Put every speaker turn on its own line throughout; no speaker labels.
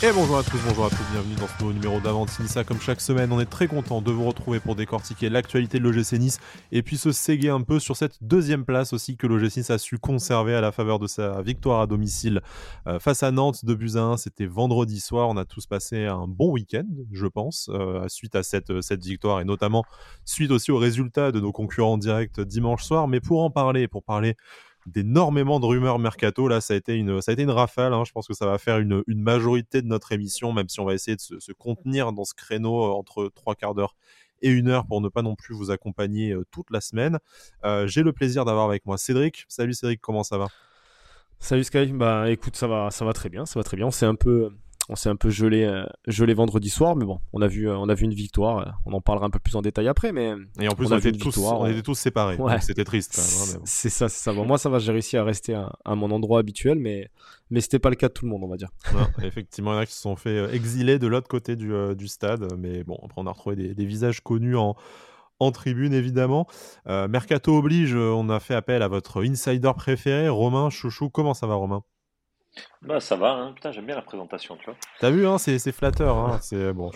Et bonjour à tous, bonjour à tous, bienvenue dans ce nouveau numéro d'Avantinissa. Comme chaque semaine, on est très content de vous retrouver pour décortiquer l'actualité de l'OGC Nice et puis se séguer un peu sur cette deuxième place aussi que l'OGC Nice a su conserver à la faveur de sa victoire à domicile euh, face à Nantes de buts 1. C'était vendredi soir, on a tous passé un bon week-end, je pense, euh, suite à cette, cette victoire et notamment suite aussi aux résultats de nos concurrents en direct dimanche soir. Mais pour en parler, pour parler d'énormément de rumeurs mercato. Là, ça a été une, ça a été une rafale. Hein. Je pense que ça va faire une, majorité de notre émission, même si on va essayer de se, contenir dans ce créneau euh, entre trois quarts d'heure et une heure pour ne pas non plus vous accompagner euh, toute la semaine. Euh, J'ai le plaisir d'avoir avec moi Cédric. Salut Cédric, comment ça va?
Salut Sky. Bah écoute, ça va, ça va très bien, ça va très bien. C'est un peu on s'est un peu gelé, euh, gelé vendredi soir, mais bon, on a vu, euh, on a vu une victoire. Euh, on en parlera un peu plus en détail après, mais
et en plus on, était tous, on était tous séparés. C'était triste. Hein,
c'est ça, c'est ça. Bon, moi ça va, j'ai réussi à rester à, mon endroit habituel, mais mais c'était pas le cas de tout le monde, on va dire.
effectivement, il y en a qui se sont fait exiler de l'autre côté du, du, stade, mais bon, après on a retrouvé des, des visages connus en en tribune évidemment. Mercato oblige, on a fait appel à votre insider préféré, Romain Chouchou. Comment ça va Romain?
Bah ça va, hein. putain j'aime bien la présentation, tu vois.
T'as vu, hein, c'est, flatteur. Hein. C'est bon,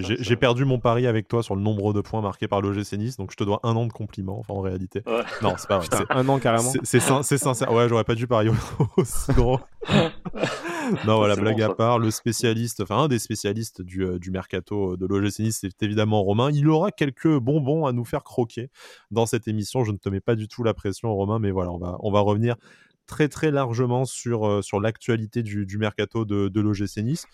J'ai, perdu mon pari avec toi sur le nombre de points marqués par l'OGC Nice, donc je te dois un an de compliments. Enfin en réalité, non c'est pas vrai.
Un an carrément.
C'est, sincère. Ouais, j'aurais pas dû parier aussi gros. non voilà, blague à part, le spécialiste, enfin un des spécialistes du, euh, du mercato de l'OGC Nice, c'est évidemment Romain. Il aura quelques bonbons à nous faire croquer dans cette émission. Je ne te mets pas du tout la pression, Romain, mais voilà, on va, on va revenir très très largement sur, euh, sur l'actualité du, du, mercato de, de l'OGC Nice.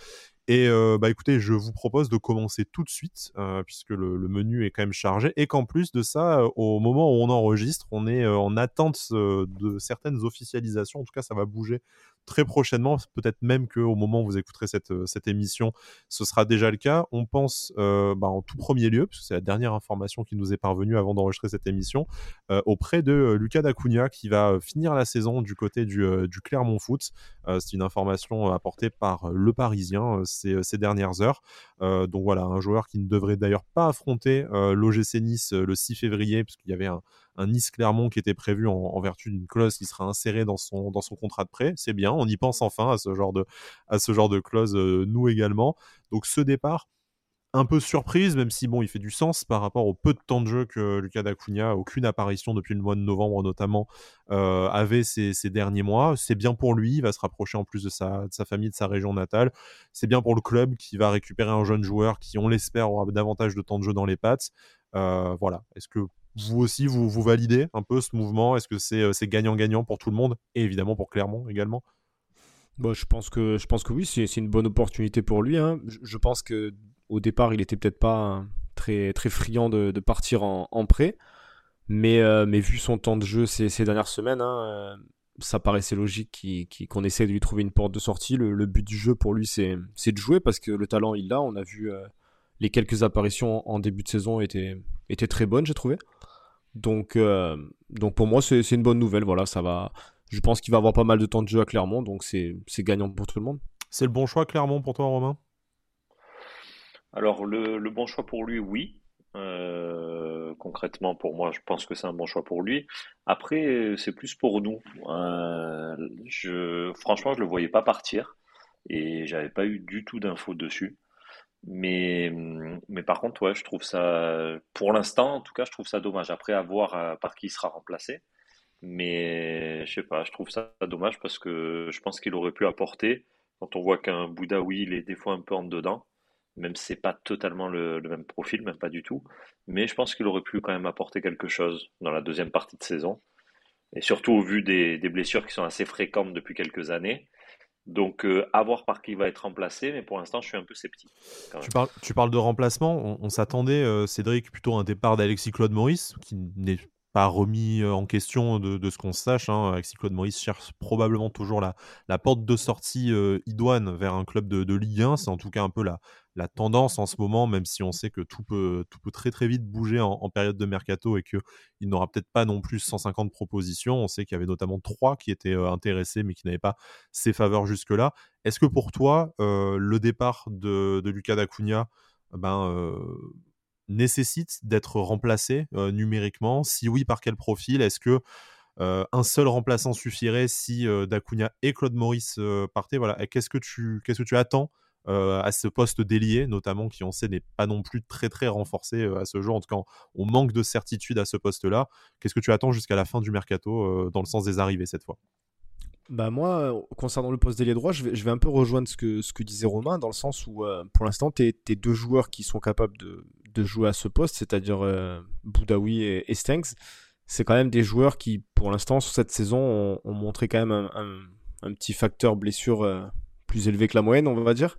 Et euh, bah écoutez, je vous propose de commencer tout de suite, euh, puisque le, le, menu est quand même chargé, et qu'en plus de ça, au moment où on enregistre, on est en attente de certaines officialisations. En tout cas, ça va bouger très prochainement, peut-être même qu'au moment où vous écouterez cette, euh, cette émission, ce sera déjà le cas. On pense euh, bah, en tout premier lieu, parce que c'est la dernière information qui nous est parvenue avant d'enregistrer cette émission, euh, auprès de Lucas Dacunia qui va finir la saison du côté du, du Clermont Foot. c'est une information apportée par Le Parisien ces, ces dernières heures. donc voilà, un joueur qui ne devrait d'ailleurs pas affronter l'OGC Nice le 6 février, puisqu'il y avait un, un Nice Clermont qui était prévu en, vertu d'une clause qui sera insérée dans son, dans son contrat de prêt. C'est bien, on y pense enfin à ce genre de, à ce genre de clause, euh, nous également. Donc ce départ, un peu surprise, même si bon, il fait du sens par rapport au peu de temps de jeu que Lucas Dacunia, aucune apparition depuis le mois de novembre notamment, euh, avait ces, derniers mois. C'est bien pour lui, il va se rapprocher en plus de sa, de sa famille, de sa région natale. C'est bien pour le club qui va récupérer un jeune joueur qui, on l'espère, aura davantage de temps de jeu dans les pattes. Euh, voilà. Est-ce que vous aussi, vous, vous validez un peu ce mouvement? Est-ce que c'est euh, gagnant-gagnant pour tout le monde Et évidemment pour Clermont également?
Bah, je, pense que, je pense que oui, c'est une bonne opportunité pour lui. Hein. Je, pense que au départ, il était peut-être pas très, très friand de, partir en, prêt. Mais, euh, mais vu son temps de jeu ces, ces dernières semaines, hein, euh, ça paraissait logique qu'on essaie de lui trouver une porte de sortie. Le, le but du jeu pour lui, c'est de jouer parce que le talent, il l'a. On a vu les quelques apparitions en début de saison étaient, étaient très bonnes, j'ai trouvé. Donc, euh, donc pour moi, c'est une bonne nouvelle. Voilà, ça va. Je pense qu'il va avoir pas mal de temps de jeu à Clermont, donc c'est gagnant pour tout le monde.
C'est le bon choix Clermont pour toi, Romain?
Alors le, le, bon choix pour lui, oui. Euh, concrètement, pour moi, je pense que c'est un bon choix pour lui. Après, c'est plus pour nous. Euh, je, franchement, je le voyais pas partir et j'avais pas eu du tout d'infos dessus. Mais, mais par contre, ouais, je trouve ça, pour l'instant, en tout cas, je trouve ça dommage. Après, à voir euh, par qui il sera remplacé. Mais je sais pas, je trouve ça dommage parce que je pense qu'il aurait pu apporter. Quand on voit qu'un Boudaoui, il est des fois un peu en dedans, même si c'est pas totalement le, même profil, même pas du tout. Mais je pense qu'il aurait pu quand même apporter quelque chose dans la deuxième partie de saison. Et surtout au vu des blessures qui sont assez fréquentes depuis quelques années. Donc, euh, à voir par qui va être remplacé, mais pour l'instant, je suis un peu sceptique.
Tu parles, tu parles, de remplacement. On, s'attendait, euh, Cédric, plutôt à un départ d'Alexis Claude Maurice, qui n'est pas remis euh, en question de, ce qu'on sache. Hein. Alexis Claude Maurice cherche probablement toujours la, la porte de sortie idoine vers un club de, de Ligue 1. C'est en tout cas un peu la, la tendance en ce moment, même si on sait que tout peut, tout peut très très vite bouger en, période de mercato et qu'il n'aura peut-être pas non plus 150 propositions. On sait qu'il y avait notamment trois qui étaient euh, intéressés mais qui n'avaient pas ses faveurs jusque-là. Est-ce que pour toi, euh, le départ de, de Lucas Dacunia ben, euh, nécessite d'être remplacé numériquement? Si oui, par quel profil? Est-ce que un seul remplaçant suffirait si Dacunia et Claude Maurice partaient? Voilà. Qu'est-ce que tu qu'est-ce que tu attends à ce poste délié, notamment qui on sait n'est pas non plus très très renforcé à ce jour. En tout cas, on manque de certitude à ce poste-là. Qu'est-ce que tu attends jusqu'à la fin du mercato dans le sens des arrivées cette fois?
Bah moi, concernant le poste d'ailier droit, je vais, je vais un peu rejoindre ce que, ce que disait Romain, dans le sens où pour l'instant, tu es, deux joueurs qui sont capables de, de jouer à ce poste, c'est-à-dire Boudaoui et, et Stengs c'est quand même des joueurs qui, pour l'instant, sur cette saison, ont, montré quand même un, petit facteur blessure euh, plus élevé que la moyenne, on va dire.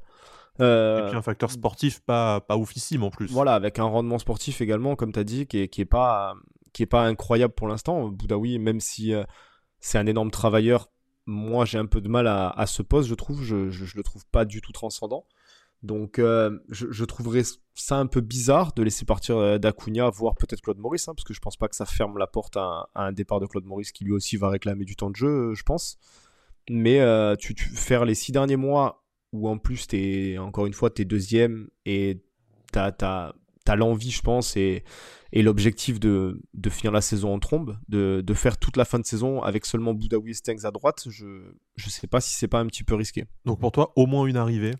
Euh, et puis un facteur sportif pas, pas oufissime en plus.
Voilà, avec un rendement sportif également, comme tu as dit, qui est, qui est, pas, qui est pas incroyable pour l'instant. Boudaoui, même si euh, c'est un énorme travailleur, moi j'ai un peu de mal à, à ce poste, je trouve. Je, je, le trouve pas du tout transcendant. Donc euh, je, trouverais ça un peu bizarre de laisser partir d'Acuna, voire peut-être Claude Maurice, hein, parce que je pense pas que ça ferme la porte à, un départ de Claude Maurice qui lui aussi va réclamer du temps de jeu, je pense. Mais euh, tu, faire les six derniers mois où en plus es encore une fois t'es deuxième et t'as as, l'envie, je pense, et, et l'objectif de, de, finir la saison en trombe, de, de, faire toute la fin de saison avec seulement Boudaoui et Stengs à droite, je ne sais pas si c'est pas un petit peu risqué.
Donc pour toi, au moins une arrivée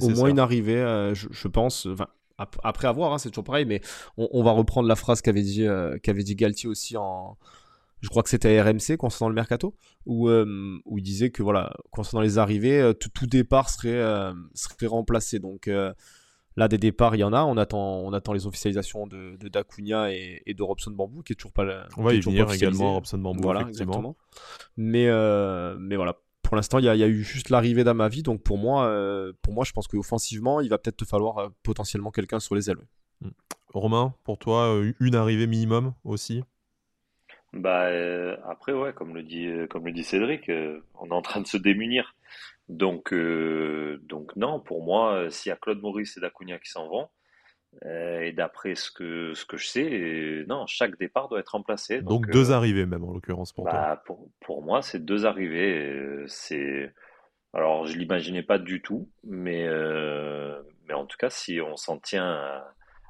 au moins une arrivée, euh, je, pense. après avoir, hein, c'est toujours pareil, mais on, va reprendre la phrase qu'avait dit, euh, qu'avait dit Galtier aussi en. Je crois que c'était RMC concernant le mercato, où, euh, où il disait que voilà, concernant les arrivées, tout, départ serait, serait remplacé. Donc là, des départs, il y en a. On attend, on attend les officialisations de, de Dacunia et, de Robson Bambou, qui est toujours pas.
On va y venir également, Robson Bambou. Voilà, exactement.
Mais, mais voilà, pour l'instant, il y, a eu juste l'arrivée d'Amavi. Donc pour moi, euh, pour moi, je pense qu'offensivement, il va peut-être te falloir euh, potentiellement quelqu'un sur les ailes.
Hmm. Romain, pour toi, euh, une arrivée minimum aussi?
Bah, après, ouais, comme le dit, comme le dit Cédric, on est en train de se démunir. Donc, donc non, pour moi, s'il y a Claude Maurice et Dacunia qui s'en vont, euh, et d'après ce que, ce que je sais, non, chaque départ doit être remplacé.
Donc, deux euh, arrivées même en l'occurrence pour
bah, toi. Pour, pour moi, c'est deux arrivées. Euh, c'est alors je l'imaginais pas du tout, mais mais en tout cas, si on s'en tient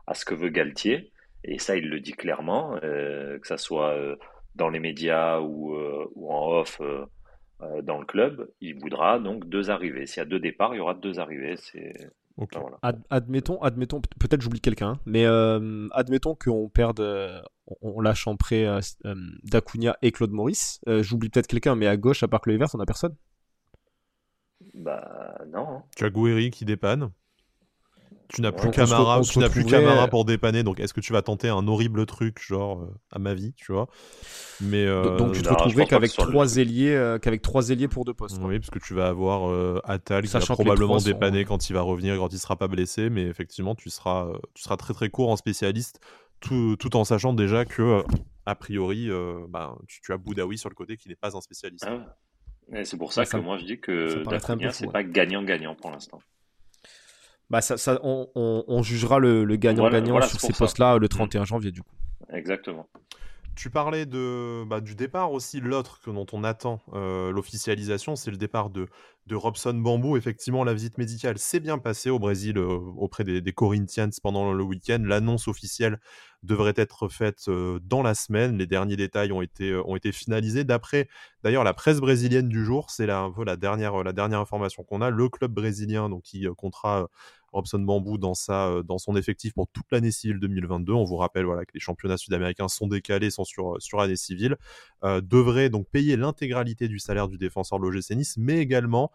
à, ce que veut Galtier, et ça il le dit clairement, que ça soit dans les médias ou, ou en off dans le club, il voudra donc deux arrivées. S'il y a deux départs, il y aura deux arrivées. C'est
admettons, admettons, peut-être j'oublie quelqu'un, hein, mais euh, admettons qu'on perde, euh, on, lâche en prêt euh, Dacunia et Claude Maurice. j'oublie peut-être quelqu'un, mais à gauche, à part le on a personne.
Bah non. Hein.
Tu as Gouiri qui dépanne. Tu n'as plus Camara, tu n'as plus Camara pour dépanner, donc est-ce que tu vas tenter un horrible truc genre euh, à ma vie, tu vois?
Mais euh, donc, tu te retrouverais qu'avec trois ailiers, euh, qu'avec trois ailiers pour deux postes.
Oui, parce que tu vas avoir Atal qui va probablement dépanner quand il va revenir, quand il sera pas blessé, mais effectivement tu seras, tu seras très très court en spécialiste, tout, tout en sachant déjà que a priori, bah, tu, as Boudaoui sur le côté qui n'est pas un spécialiste.
Ah c'est pour ça, que moi je dis que c'est pas gagnant-gagnant pour l'instant.
Bah ça, ça on, on, jugera le, gagnant-gagnant sur ces postes-là le 31 mm. janvier du coup.
Exactement.
Tu parlais de, bah, du départ aussi, l'autre dont on attend euh, l'officialisation, c'est le départ de, de Robson Bambou. Effectivement, la visite médicale s'est bien passée au Brésil euh, auprès des, des, Corinthians pendant le week-end. L'annonce officielle devrait être faite euh, dans la semaine. Les derniers détails ont été, ont été finalisés. D'après d'ailleurs la presse brésilienne du jour, c'est la, la, dernière, la dernière information qu'on a. Le club brésilien donc, qui comptera Robson Bambou dans, sa, euh, dans son effectif pour toute l'année civile 2022. On vous rappelle voilà, que les championnats sud-américains sont décalés, sont sur, euh, sur année civile. Euh, devrait donc payer l'intégralité du salaire du défenseur de l'OGC Nice, mais également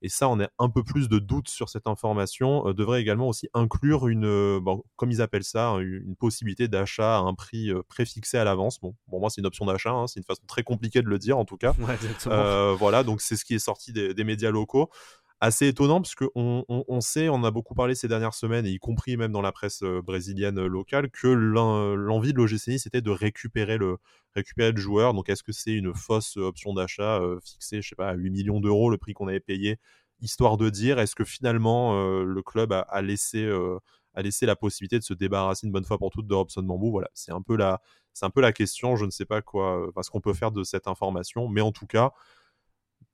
et ça, on a un peu plus de doutes sur cette information, devrait également aussi inclure une, comme ils appellent ça, hein, une, possibilité d'achat à un prix préfixé à l'avance. Bon, pour moi, c'est une option d'achat, hein, c'est une façon très compliquée de le dire en tout cas. voilà, donc c'est ce qui est sorti des, des médias locaux assez étonnant parce qu'on on, sait, on a beaucoup parlé ces dernières semaines, et y compris même dans la presse brésilienne locale, que l'envie de l'OGC Nice était de récupérer le, récupérer le joueur. Donc est-ce que c'est une fausse option d'achat fixée, je sais pas, à 8 millions d'euros, le prix qu'on avait payé, histoire de dire, est-ce que finalement le club a, laissé a laissé la possibilité de se débarrasser une bonne fois pour toutes de Robson Bambou. Voilà, c'est un peu la, c'est un peu la question. Je ne sais pas quoi, ce qu'on peut faire de cette information, mais en tout cas,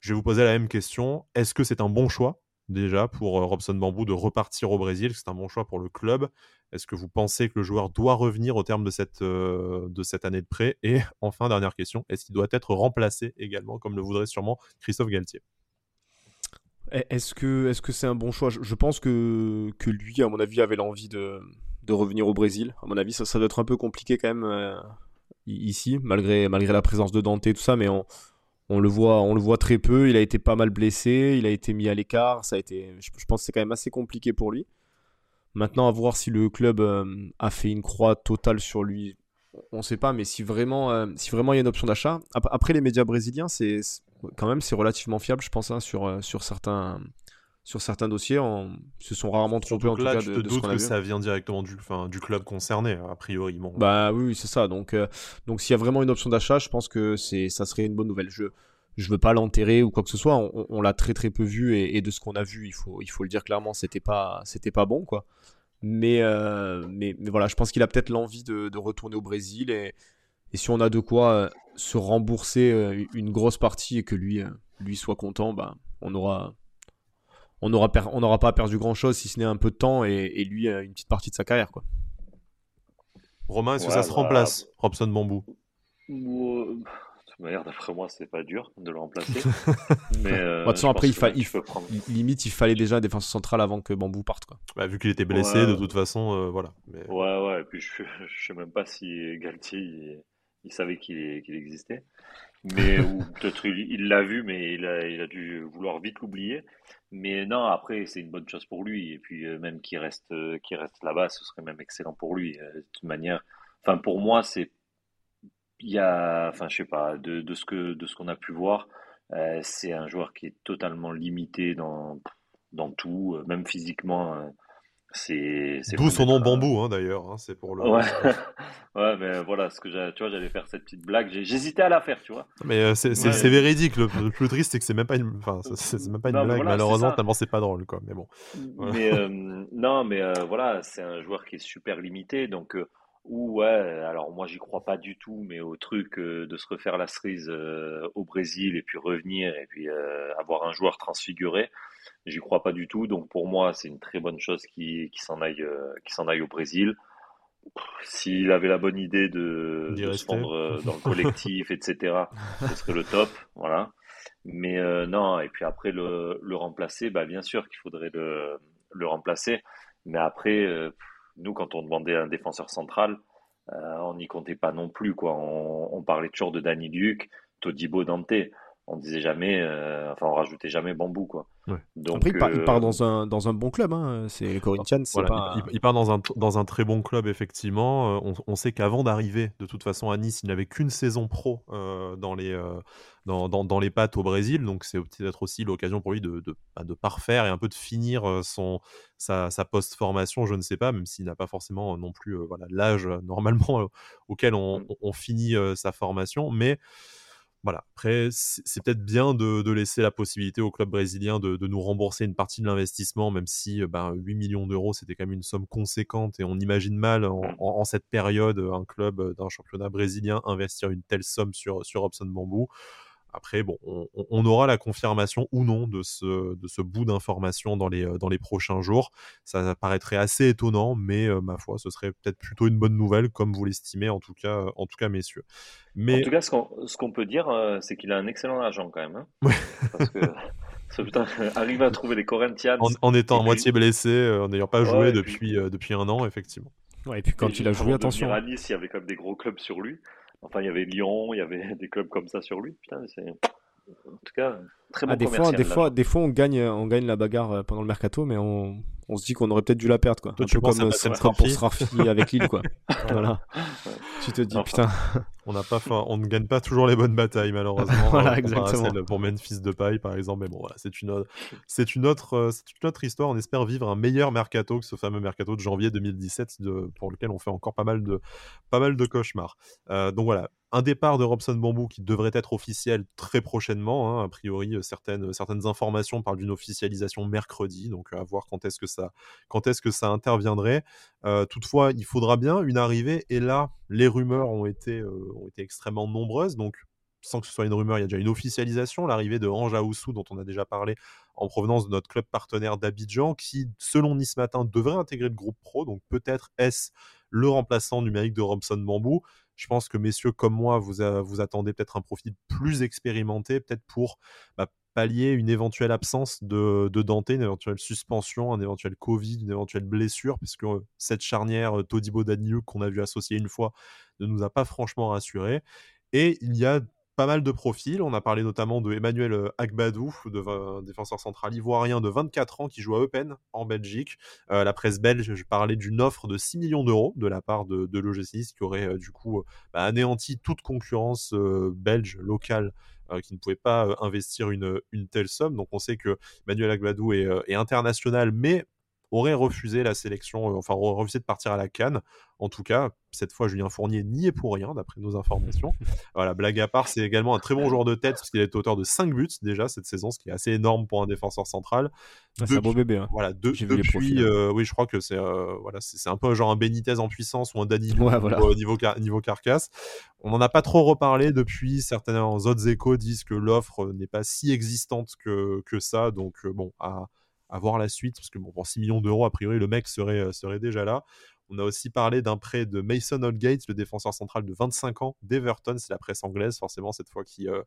je vais vous poser la même question. Est-ce que c'est un bon choix déjà pour euh, Robson Bambou de repartir au Brésil? C'est un bon choix pour le club? Est-ce que vous pensez que le joueur doit revenir au terme de cette, euh, de cette année de prêt? Et enfin, dernière question, est-ce qu'il doit être remplacé également, comme le voudrait sûrement Christophe Galtier?
Est-ce que est-ce que c'est un bon choix? Je, pense que, que lui, à mon avis, avait l'envie de, de revenir au Brésil. À mon avis, ça, ça doit être un peu compliqué quand même euh, ici, malgré, malgré la présence de Dante et tout ça, mais on, on, le voit, on le voit très peu. Il a été pas mal blessé, il a été mis à l'écart. Ça a été, je, pense que c'est quand même assez compliqué pour lui. Maintenant, à voir si le club euh, a fait une croix totale sur lui, on ne sait pas, mais si vraiment, euh, si vraiment il y a une option d'achat. Après, les médias brésiliens, c'est quand même c'est relativement fiable, je pense, hein, euh, sur, certains, sur certains dossiers. Se sont rarement trompés en tout cas.
de, te doutes que ça vient directement du, du club concerné, a priori. Bon.
Bah oui, c'est ça. Donc, euh, donc s'il y a vraiment une option d'achat, je pense que c'est ça serait une bonne nouvelle. Je je veux pas l'enterrer ou quoi que ce soit. On, l'a très très peu vu et, de ce qu'on a vu, il faut il faut le dire clairement, c'était pas c'était pas bon quoi. Mais, euh, mais, mais, voilà, je pense qu'il a peut-être l'envie de, de, retourner au Brésil et, et si on a de quoi euh, se rembourser une grosse partie et que lui, lui soit content, bah, on aura, on aura on n'aura pas perdu grand chose si ce n'est un peu de temps et, lui une petite partie de sa carrière quoi.
Romain, est-ce que ça se bah, remplace, Robson Bambou?
De toute manière, d'après moi, c'est pas dur de le remplacer. mais
de toute façon, après, il, fa... il, limite, il fallait déjà un défenseur central avant que Bambou parte. Quoi.
Bah, vu qu'il était blessé, de toute façon, voilà.
Mais... Ouais, ouais, et puis je, je sais même pas si Galtier il savait qu'il existait. Mais peut-être il l'a vu, mais il a, il a, dû vouloir vite l'oublier. Mais non, après, c'est une bonne chose pour lui. Et puis, euh, même qu'il reste, euh, reste là-bas, ce serait même excellent pour lui. Euh, de toute manière, enfin, pour moi, c'est. Il y a, enfin, je sais pas, de, de ce que de ce qu'on a pu voir, c'est un joueur qui est totalement limité dans, dans tout, même physiquement. C'est,
D'où son nom bambou, hein, d'ailleurs. Hein, c'est pour le.
Ouais. ouais, mais voilà, ce que tu vois, j'allais faire cette petite blague. J'hésitais à la faire, tu vois.
Mais euh, c'est, véridique. Le, plus triste, c'est que c'est même pas une, enfin, c'est, même pas une blague. Malheureusement, tellement c'est pas drôle, quoi. Mais bon.
Mais euh, non, mais euh, voilà, c'est un joueur qui est super limité, donc. ou ouais, alors moi j'y crois pas du tout, mais au truc de se refaire la cerise au Brésil et puis revenir et puis avoir un joueur transfiguré, J'y crois pas du tout. Donc pour moi, c'est une très bonne chose qu'il s'en aille, euh, s'en aille au Brésil. S'il avait la bonne idée de, se rendre euh, dans le collectif, etc., ce serait le top. Voilà. Mais euh, non, et puis après le, le remplacer, bah, bien sûr qu'il faudrait le, le, remplacer. Mais après, nous, quand on demandait un défenseur central, on n'y comptait pas non plus. Quoi. On, on parlait toujours de Danny Duke, Todibo Dante on disait jamais, euh, enfin on rajoutait jamais bambou quoi.
Donc, Après, il, part, euh, dans un, dans un bon club, hein. c'est les Corinthians.
il, part dans un, dans un très bon club effectivement. Euh, on, sait qu'avant d'arriver de toute façon à Nice, il n'avait qu'une saison pro dans, les, dans, dans, les pattes au Brésil, donc c'est peut-être aussi l'occasion pour lui de, de, bah, de, parfaire et un peu de finir son, sa, sa post-formation, je ne sais pas, même s'il n'a pas forcément non plus voilà l'âge normalement auquel on, mm. on finit sa formation, mais voilà. Après, c'est peut-être bien de, laisser la possibilité au club brésilien de, nous rembourser une partie de l'investissement, même si 8 ben, millions d'euros, c'était quand même une somme conséquente et on imagine mal en, cette période un club d'un championnat brésilien investir une telle somme sur, sur Robson Bambou. Après, bon, on, aura la confirmation ou non de ce, de ce bout d'information dans les, dans les prochains jours. Ça paraîtrait assez étonnant, mais euh, ma foi, ce serait peut-être plutôt une bonne nouvelle, comme vous l'estimez, en tout cas, en tout cas, messieurs. Mais...
En tout cas, ce qu'on peut dire, euh, c'est qu'il a un excellent agent quand même. Hein. Parce que ce putain, à trouver les Corinthians.
En, étant à moitié blessé, euh, en n'ayant pas joué depuis, depuis un an, effectivement.
Ouais, et puis quand il a joué, attention.
À Nice, il y avait quand même des gros clubs sur lui. Enfin, il y avait Lyon, il y avait des clubs comme ça sur lui. Putain, c'est. En tout cas, très bon ah,
des fois, des fois, des fois, on gagne, on gagne la bagarre euh, pendant le mercato, mais on, on se dit qu'on aurait peut-être dû la perdre, quoi.
Toi, tu comme euh,
pour avec Lille, quoi. voilà. Tu te dis, putain.
On n'a pas, on ne gagne pas toujours les bonnes batailles, malheureusement.
voilà, exactement.
Pour Memphis de paille, par exemple. Mais bon, voilà, c'est une, c'est une autre, euh, c'est une autre histoire. On espère vivre un meilleur mercato que ce fameux mercato de janvier 2017, de, pour lequel on fait encore pas mal de, pas mal de cauchemars. donc voilà, un départ de Robson Bambou qui devrait être officiel très prochainement. Hein. A priori, euh, certaines, informations parlent d'une officialisation mercredi, donc à voir quand est-ce que ça, quand est-ce que ça interviendrait. Euh, toutefois, il faudra bien une arrivée, et là, les rumeurs ont été, euh, ont été extrêmement nombreuses, donc sans que ce soit une rumeur, il y a déjà une officialisation, l'arrivée de Ange Aoussou, dont on a déjà parlé, en provenance de notre club partenaire d'Abidjan, qui, selon Nice Matin, devrait intégrer le groupe pro, donc peut-être est-ce le remplaçant numérique de Robson Bambou Je pense que messieurs comme moi, vous, vous attendez peut-être un profil plus expérimenté, peut-être pour bah, pallier une éventuelle absence de, Dante, une éventuelle suspension, un éventuel Covid, une éventuelle blessure, puisque euh, cette charnière euh, Todibo Daniluk qu'on a vu associer une fois ne nous a pas franchement rassuré. Et il y a pas mal de profils. On a parlé notamment de Emmanuel euh, Agbadou, défenseur central ivoirien de 24 ans qui joue à Eupen en Belgique. la presse belge, je parlais d'une offre de 6 millions d'euros de la part de, de l'OGC qui aurait du coup bah, anéanti toute concurrence belge locale euh, qui ne pouvait pas euh, investir une, telle somme. Donc on sait que Manuel Agbadou est, euh, est international, mais aurait refusé la sélection, enfin aurait refusé de partir à la Cannes. En tout cas, cette fois, Julien Fournier n'y est pour rien, d'après nos informations. voilà, blague à part, c'est également un très bon joueur de tête, parce qu'il est auteur de 5 buts déjà cette saison, ce qui est assez énorme pour un défenseur central.
Ah, c'est un beau bébé. Hein.
Voilà, depuis, hein. euh, oui, je crois que c'est euh, voilà, c'est un peu genre un Benitez en puissance ou un Dani niveau, niveau, carcasse. On n'en a pas trop reparlé depuis. Certains autres échos disent que l'offre n'est pas si existante que, que ça. Donc, euh, bon, à, à voir la suite, parce que bon, pour 6 millions d'euros, a priori, le mec serait, serait déjà là. On a aussi parlé d'un prêt de Mason Holgate, le défenseur central de 25 ans d'Everton. C'est la presse anglaise, forcément, cette fois qui, euh,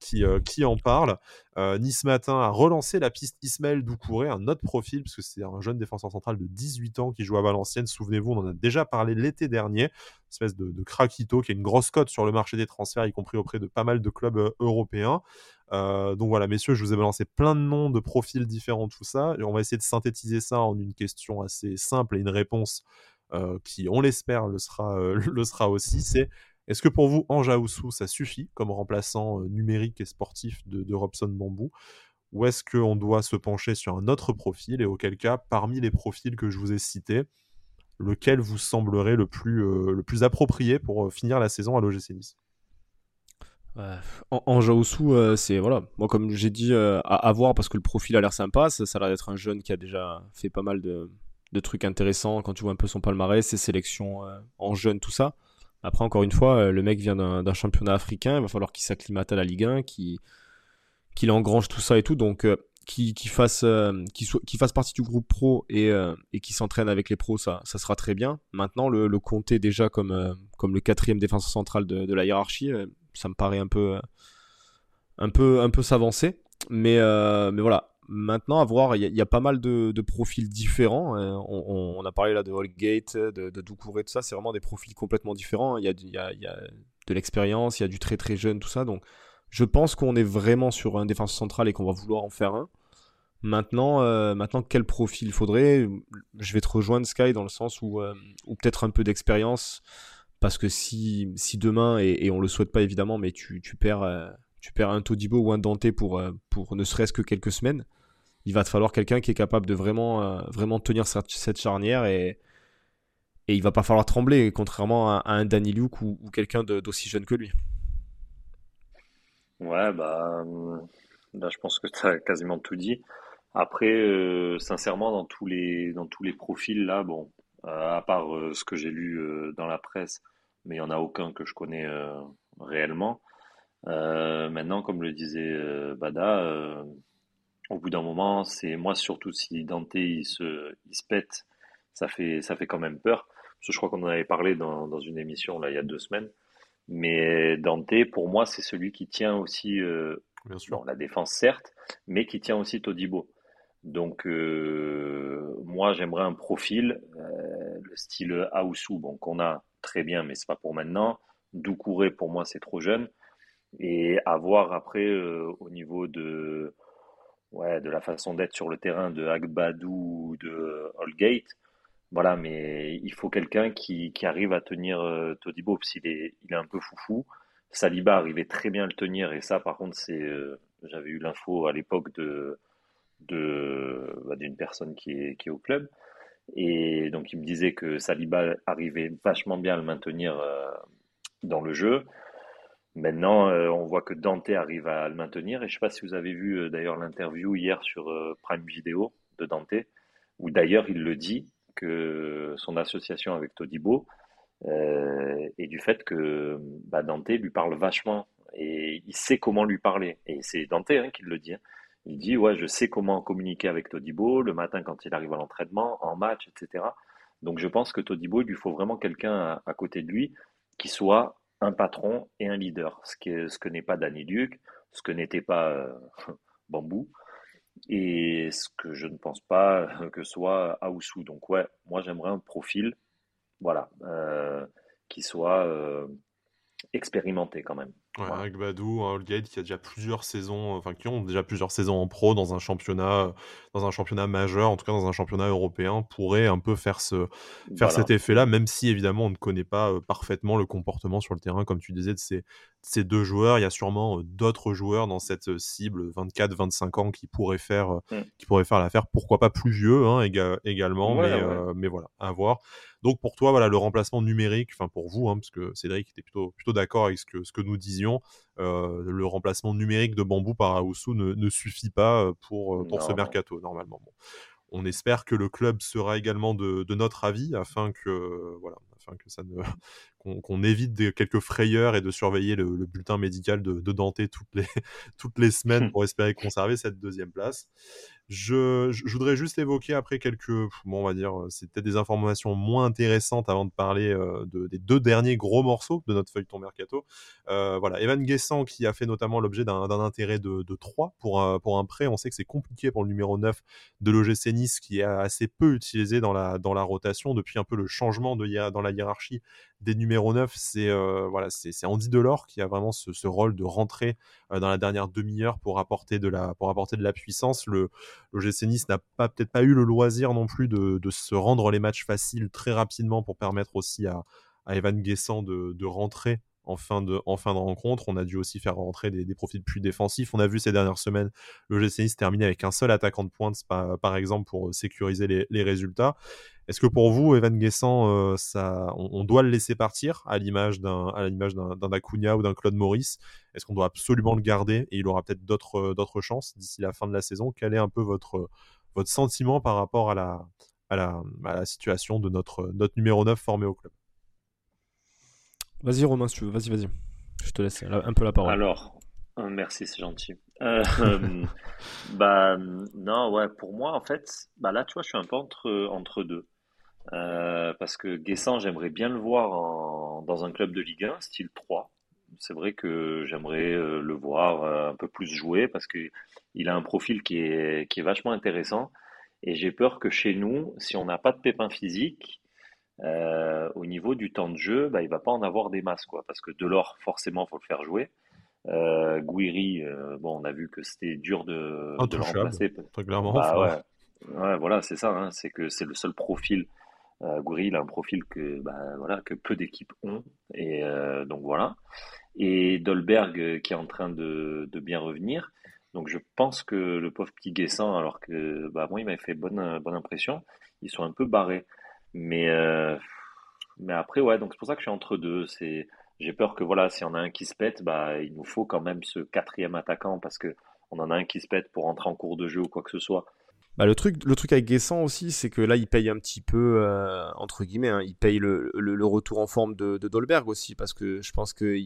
qui, euh, qui, en parle. Euh, nice Matin a relancé la piste Ismaël Doucouré, un autre profil, parce que c'est un jeune défenseur central de 18 ans qui joue à Valenciennes. Souvenez-vous, on en a déjà parlé l'été dernier. Espèce de, de craquito qui a une grosse cote sur le marché des transferts, y compris auprès de pas mal de clubs européens. Donc voilà, messieurs, je vous ai balancé plein de noms, de profils différents, tout ça. Et on va essayer de synthétiser ça en une question assez simple et une réponse euh, qui, on l'espère, le sera, euh, le sera aussi, c'est est-ce que pour vous, Anja Oussou, ça suffit comme remplaçant euh, numérique et sportif de, Robson Bambou? Ou est-ce qu'on doit se pencher sur un autre profil Et auquel cas, parmi les profils que je vous ai cités, lequel vous semblerait le plus, approprié pour finir la saison à l'OGC
Anja Oussou, c'est voilà, moi comme j'ai dit, à, voir parce que le profil a l'air sympa, ça, a l'air d'être un jeune qui a déjà fait pas mal de, trucs intéressants quand tu vois un peu son palmarès, ses sélections euh, en jeune, tout ça. Après, encore une fois, euh, le mec vient d'un championnat africain, il va falloir qu'il s'acclimate à la Ligue 1, qu'il engrange tout ça et tout. Donc, euh, qu'il fasse, partie du groupe pro et, et qu'il s'entraîne avec les pros, ça, sera très bien. Maintenant, le, compter déjà comme, le quatrième défenseur central de la hiérarchie, ça me paraît un peu, un peu, un peu s'avancer. Mais, mais voilà, Maintenant, à voir, il y, a pas mal de, profils différents. Euh, on, a parlé là de Holgate, de, de Doucouré, tout ça. C'est vraiment des profils complètement différents. Il y a, de l'expérience, il y a du très très jeune, tout ça. Donc, je pense qu'on est vraiment sur un défenseur central et qu'on va vouloir en faire un. Maintenant, euh, maintenant, quel profil il faudrait? Je vais te rejoindre, Sky, dans le sens où, euh, peut-être un peu d'expérience. Parce que si, si demain, et, et on le souhaite pas évidemment, mais tu, tu perds, tu perds un Todibo ou un Dante pour, pour ne serait-ce que quelques semaines, il va te falloir quelqu'un qui est capable de vraiment, euh, vraiment tenir cette, charnière et, et il va pas falloir trembler, contrairement à, un Danny Luke ou, quelqu'un d'aussi jeune que lui.
Ouais, bah je pense que tu as quasiment tout dit. Après, euh, sincèrement, dans tous les dans tous les profils là, bon, euh, à part ce que j'ai lu dans la presse, mais il y en a aucun que je connais réellement. maintenant, comme le disait Bada, au bout d'un moment, c'est moi surtout si Dante il se, il se pète, ça fait, ça fait quand même peur. Parce que je crois qu'on en avait parlé dans, dans, une émission là il y a deux semaines. Mais Dante, pour moi, c'est celui qui tient aussi euh, Bien sûr. la défense certes, mais qui tient aussi Todibo. Donc euh, moi j'aimerais un profil, euh, le style Aoussou, bon qu'on a très bien, mais c'est pas pour maintenant. Doucouré pour moi c'est trop jeune. Et à voir après au niveau de ouais, de la façon d'être sur le terrain de Agbadou ou de Holgate. Voilà, mais il faut quelqu'un qui, qui, arrive à tenir euh, Todibo, parce qu'il est, il est un peu foufou. Saliba arrivait très bien à le tenir, et ça, par contre, c'est, euh, j'avais eu l'info à l'époque de, bah, d'une personne qui est, qui au club. Et donc, il me disait que Saliba arrivait vachement bien à le maintenir euh, dans le jeu. Maintenant, euh, on voit que Dante arrive à le maintenir. Et je ne sais pas si vous avez vu euh, d'ailleurs l'interview hier sur euh, Prime Video de Dante, où d'ailleurs il le dit que son association avec Todibo est du fait que bah, Dante lui parle vachement et il sait comment lui parler. Et c'est Dante hein, qui le dit. Hein. Il dit ouais, je sais comment communiquer avec Todibo le matin quand il arrive à l'entraînement, en match, etc. Donc je pense que Todibo, il lui faut vraiment quelqu'un à côté de lui qui soit un patron et un leader, ce, ce que n'est pas Danny Duke, ce que n'était pas euh, Bambou, et ce que je ne pense pas que soit Aoussou. Donc ouais, moi j'aimerais un profil, voilà, euh, qui soit euh, expérimenté quand même.
Ouais, avec Badou, un Holgate qui a déjà plusieurs saisons, enfin qui ont déjà plusieurs saisons en pro dans un championnat, dans un championnat majeur, en tout cas dans un championnat européen, pourrait un peu faire ce, faire cet effet-là, même si évidemment on ne connaît pas parfaitement le comportement sur le terrain, comme tu disais, de ces, ces deux joueurs. Il y a sûrement d'autres joueurs dans cette cible 24-25 ans qui pourraient faire, mmh. qui pourraient faire l'affaire. Pourquoi pas plus vieux hein, également, mais, mais voilà, à voir. Donc pour toi, voilà, le remplacement numérique, enfin pour vous, hein, parce que Cédric était plutôt, plutôt d'accord avec ce que, ce que nous disions, le remplacement numérique de Bambou par Aoussou ne, ne suffit pas euh, pour, euh, pour ce mercato normalement. On espère que le club sera également de, de notre avis afin que voilà, afin que ça ne qu'on évite des, quelques frayeurs et de surveiller le, le bulletin médical de, de Dante toutes les toutes les semaines pour espérer conserver cette deuxième place. Je, je, voudrais juste évoquer après quelques, bon, on va dire, c'était des informations moins intéressantes avant de parler euh, de, des deux derniers gros morceaux de notre feuilleton mercato. Euh, voilà, Evan Guessant qui a fait notamment l'objet d'un intérêt de, de 3 pour un, pour un prêt. On sait que c'est compliqué pour le numéro 9 de l'OGC Nice qui est assez peu utilisé dans la, dans la rotation depuis un peu le changement de, dans la hiérarchie des numéros 9, c'est euh, voilà, c'est Andy Delors qui a vraiment ce, rôle de rentrer euh, dans la dernière demi-heure pour apporter de la pour apporter de la puissance. Le, le Nice n'a peut-être pas eu le loisir non plus de, se rendre les matchs faciles très rapidement pour permettre aussi à, Evan Guessant de, rentrer en fin de, en fin de rencontre. On a dû aussi faire rentrer des, des profils plus défensifs. On a vu ces dernières semaines le GC Nice terminer avec un seul attaquant de pointe, par, par exemple, pour sécuriser les, les résultats. Est-ce que pour vous, Evan Guessant, euh, ça, on, doit le laisser partir à l'image d'un, à l'image d'un, d'un Acuna ou d'un Claude Maurice? Est-ce qu'on doit absolument le garder et il aura peut-être d'autres, euh, d'autres chances d'ici la fin de la saison? Quel est un peu votre, votre sentiment par rapport à la, à la, à la situation de notre, notre numéro 9 formé au club?
Vas-y Romain, si tu veux, vas-y, vas-y. Je te laisse un peu la parole.
Alors, euh, merci, c'est gentil. Euh, bah non, ouais, pour moi en fait, bah là tu vois, je suis un peu entre entre deux. Euh, parce que Guessant, j'aimerais bien le voir en, dans un club de Ligue 1, style 3. C'est vrai que j'aimerais le voir un peu plus jouer parce que il a un profil qui est, qui est vachement intéressant. Et j'ai peur que chez nous, si on n'a pas de pépins physiques, euh, au niveau du temps de jeu, bah, il va pas en avoir des masses, quoi, parce que Delors, forcément, faut le faire jouer. Euh, Guiri, euh, bon, on a vu que c'était dur de, de le remplacer.
Très clairement.
Bah, ouais. ouais. voilà, c'est ça. Hein, c'est que c'est le seul profil. Euh, Guiri, il a un profil que, bah, que peu d'équipes ont, et euh, donc voilà. Et Dolberg euh, qui est en train de, de bien revenir. Donc je pense que le pauvre petit Guessant, alors que bah, moi il m'avait fait bonne, bonne impression, ils sont un peu barrés. Mais, euh, mais après, ouais, donc c'est pour ça que je suis entre deux. C'est, j'ai peur que voilà, si on a un qui se pète, bah, il nous faut quand même ce quatrième attaquant parce que on en a un qui se pète pour entrer en cours de jeu ou quoi que ce soit.
Bah, le, truc, le truc avec Guessant aussi, c'est que là, il paye un petit peu, euh, entre guillemets, hein, il paye le, retour en forme de, Dolberg aussi, parce que je pense que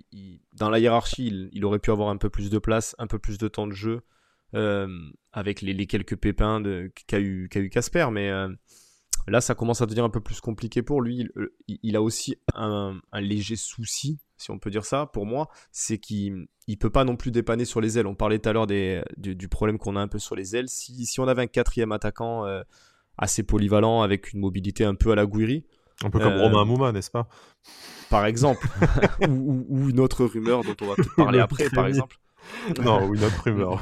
dans la hiérarchie, il, aurait pu avoir un peu plus de place, un peu plus de temps de jeu, euh, avec les, les, quelques pépins qu'a eu Casper, mais Là, ça commence à devenir un peu plus compliqué pour lui. Il, a aussi un, léger souci, si on peut dire ça, pour moi, c'est qu'il ne peut pas non plus dépanner sur les ailes. On parlait tout à l'heure du, problème qu'on a un peu sur les ailes. Si, on avait un quatrième attaquant euh, assez polyvalent, avec une mobilité un peu à la Guiri,
un peu comme euh, Romain Mouma, n'est-ce pas?
Par exemple. ou, une autre rumeur dont on va parler après, par exemple.
Non, oui, notre rumeur.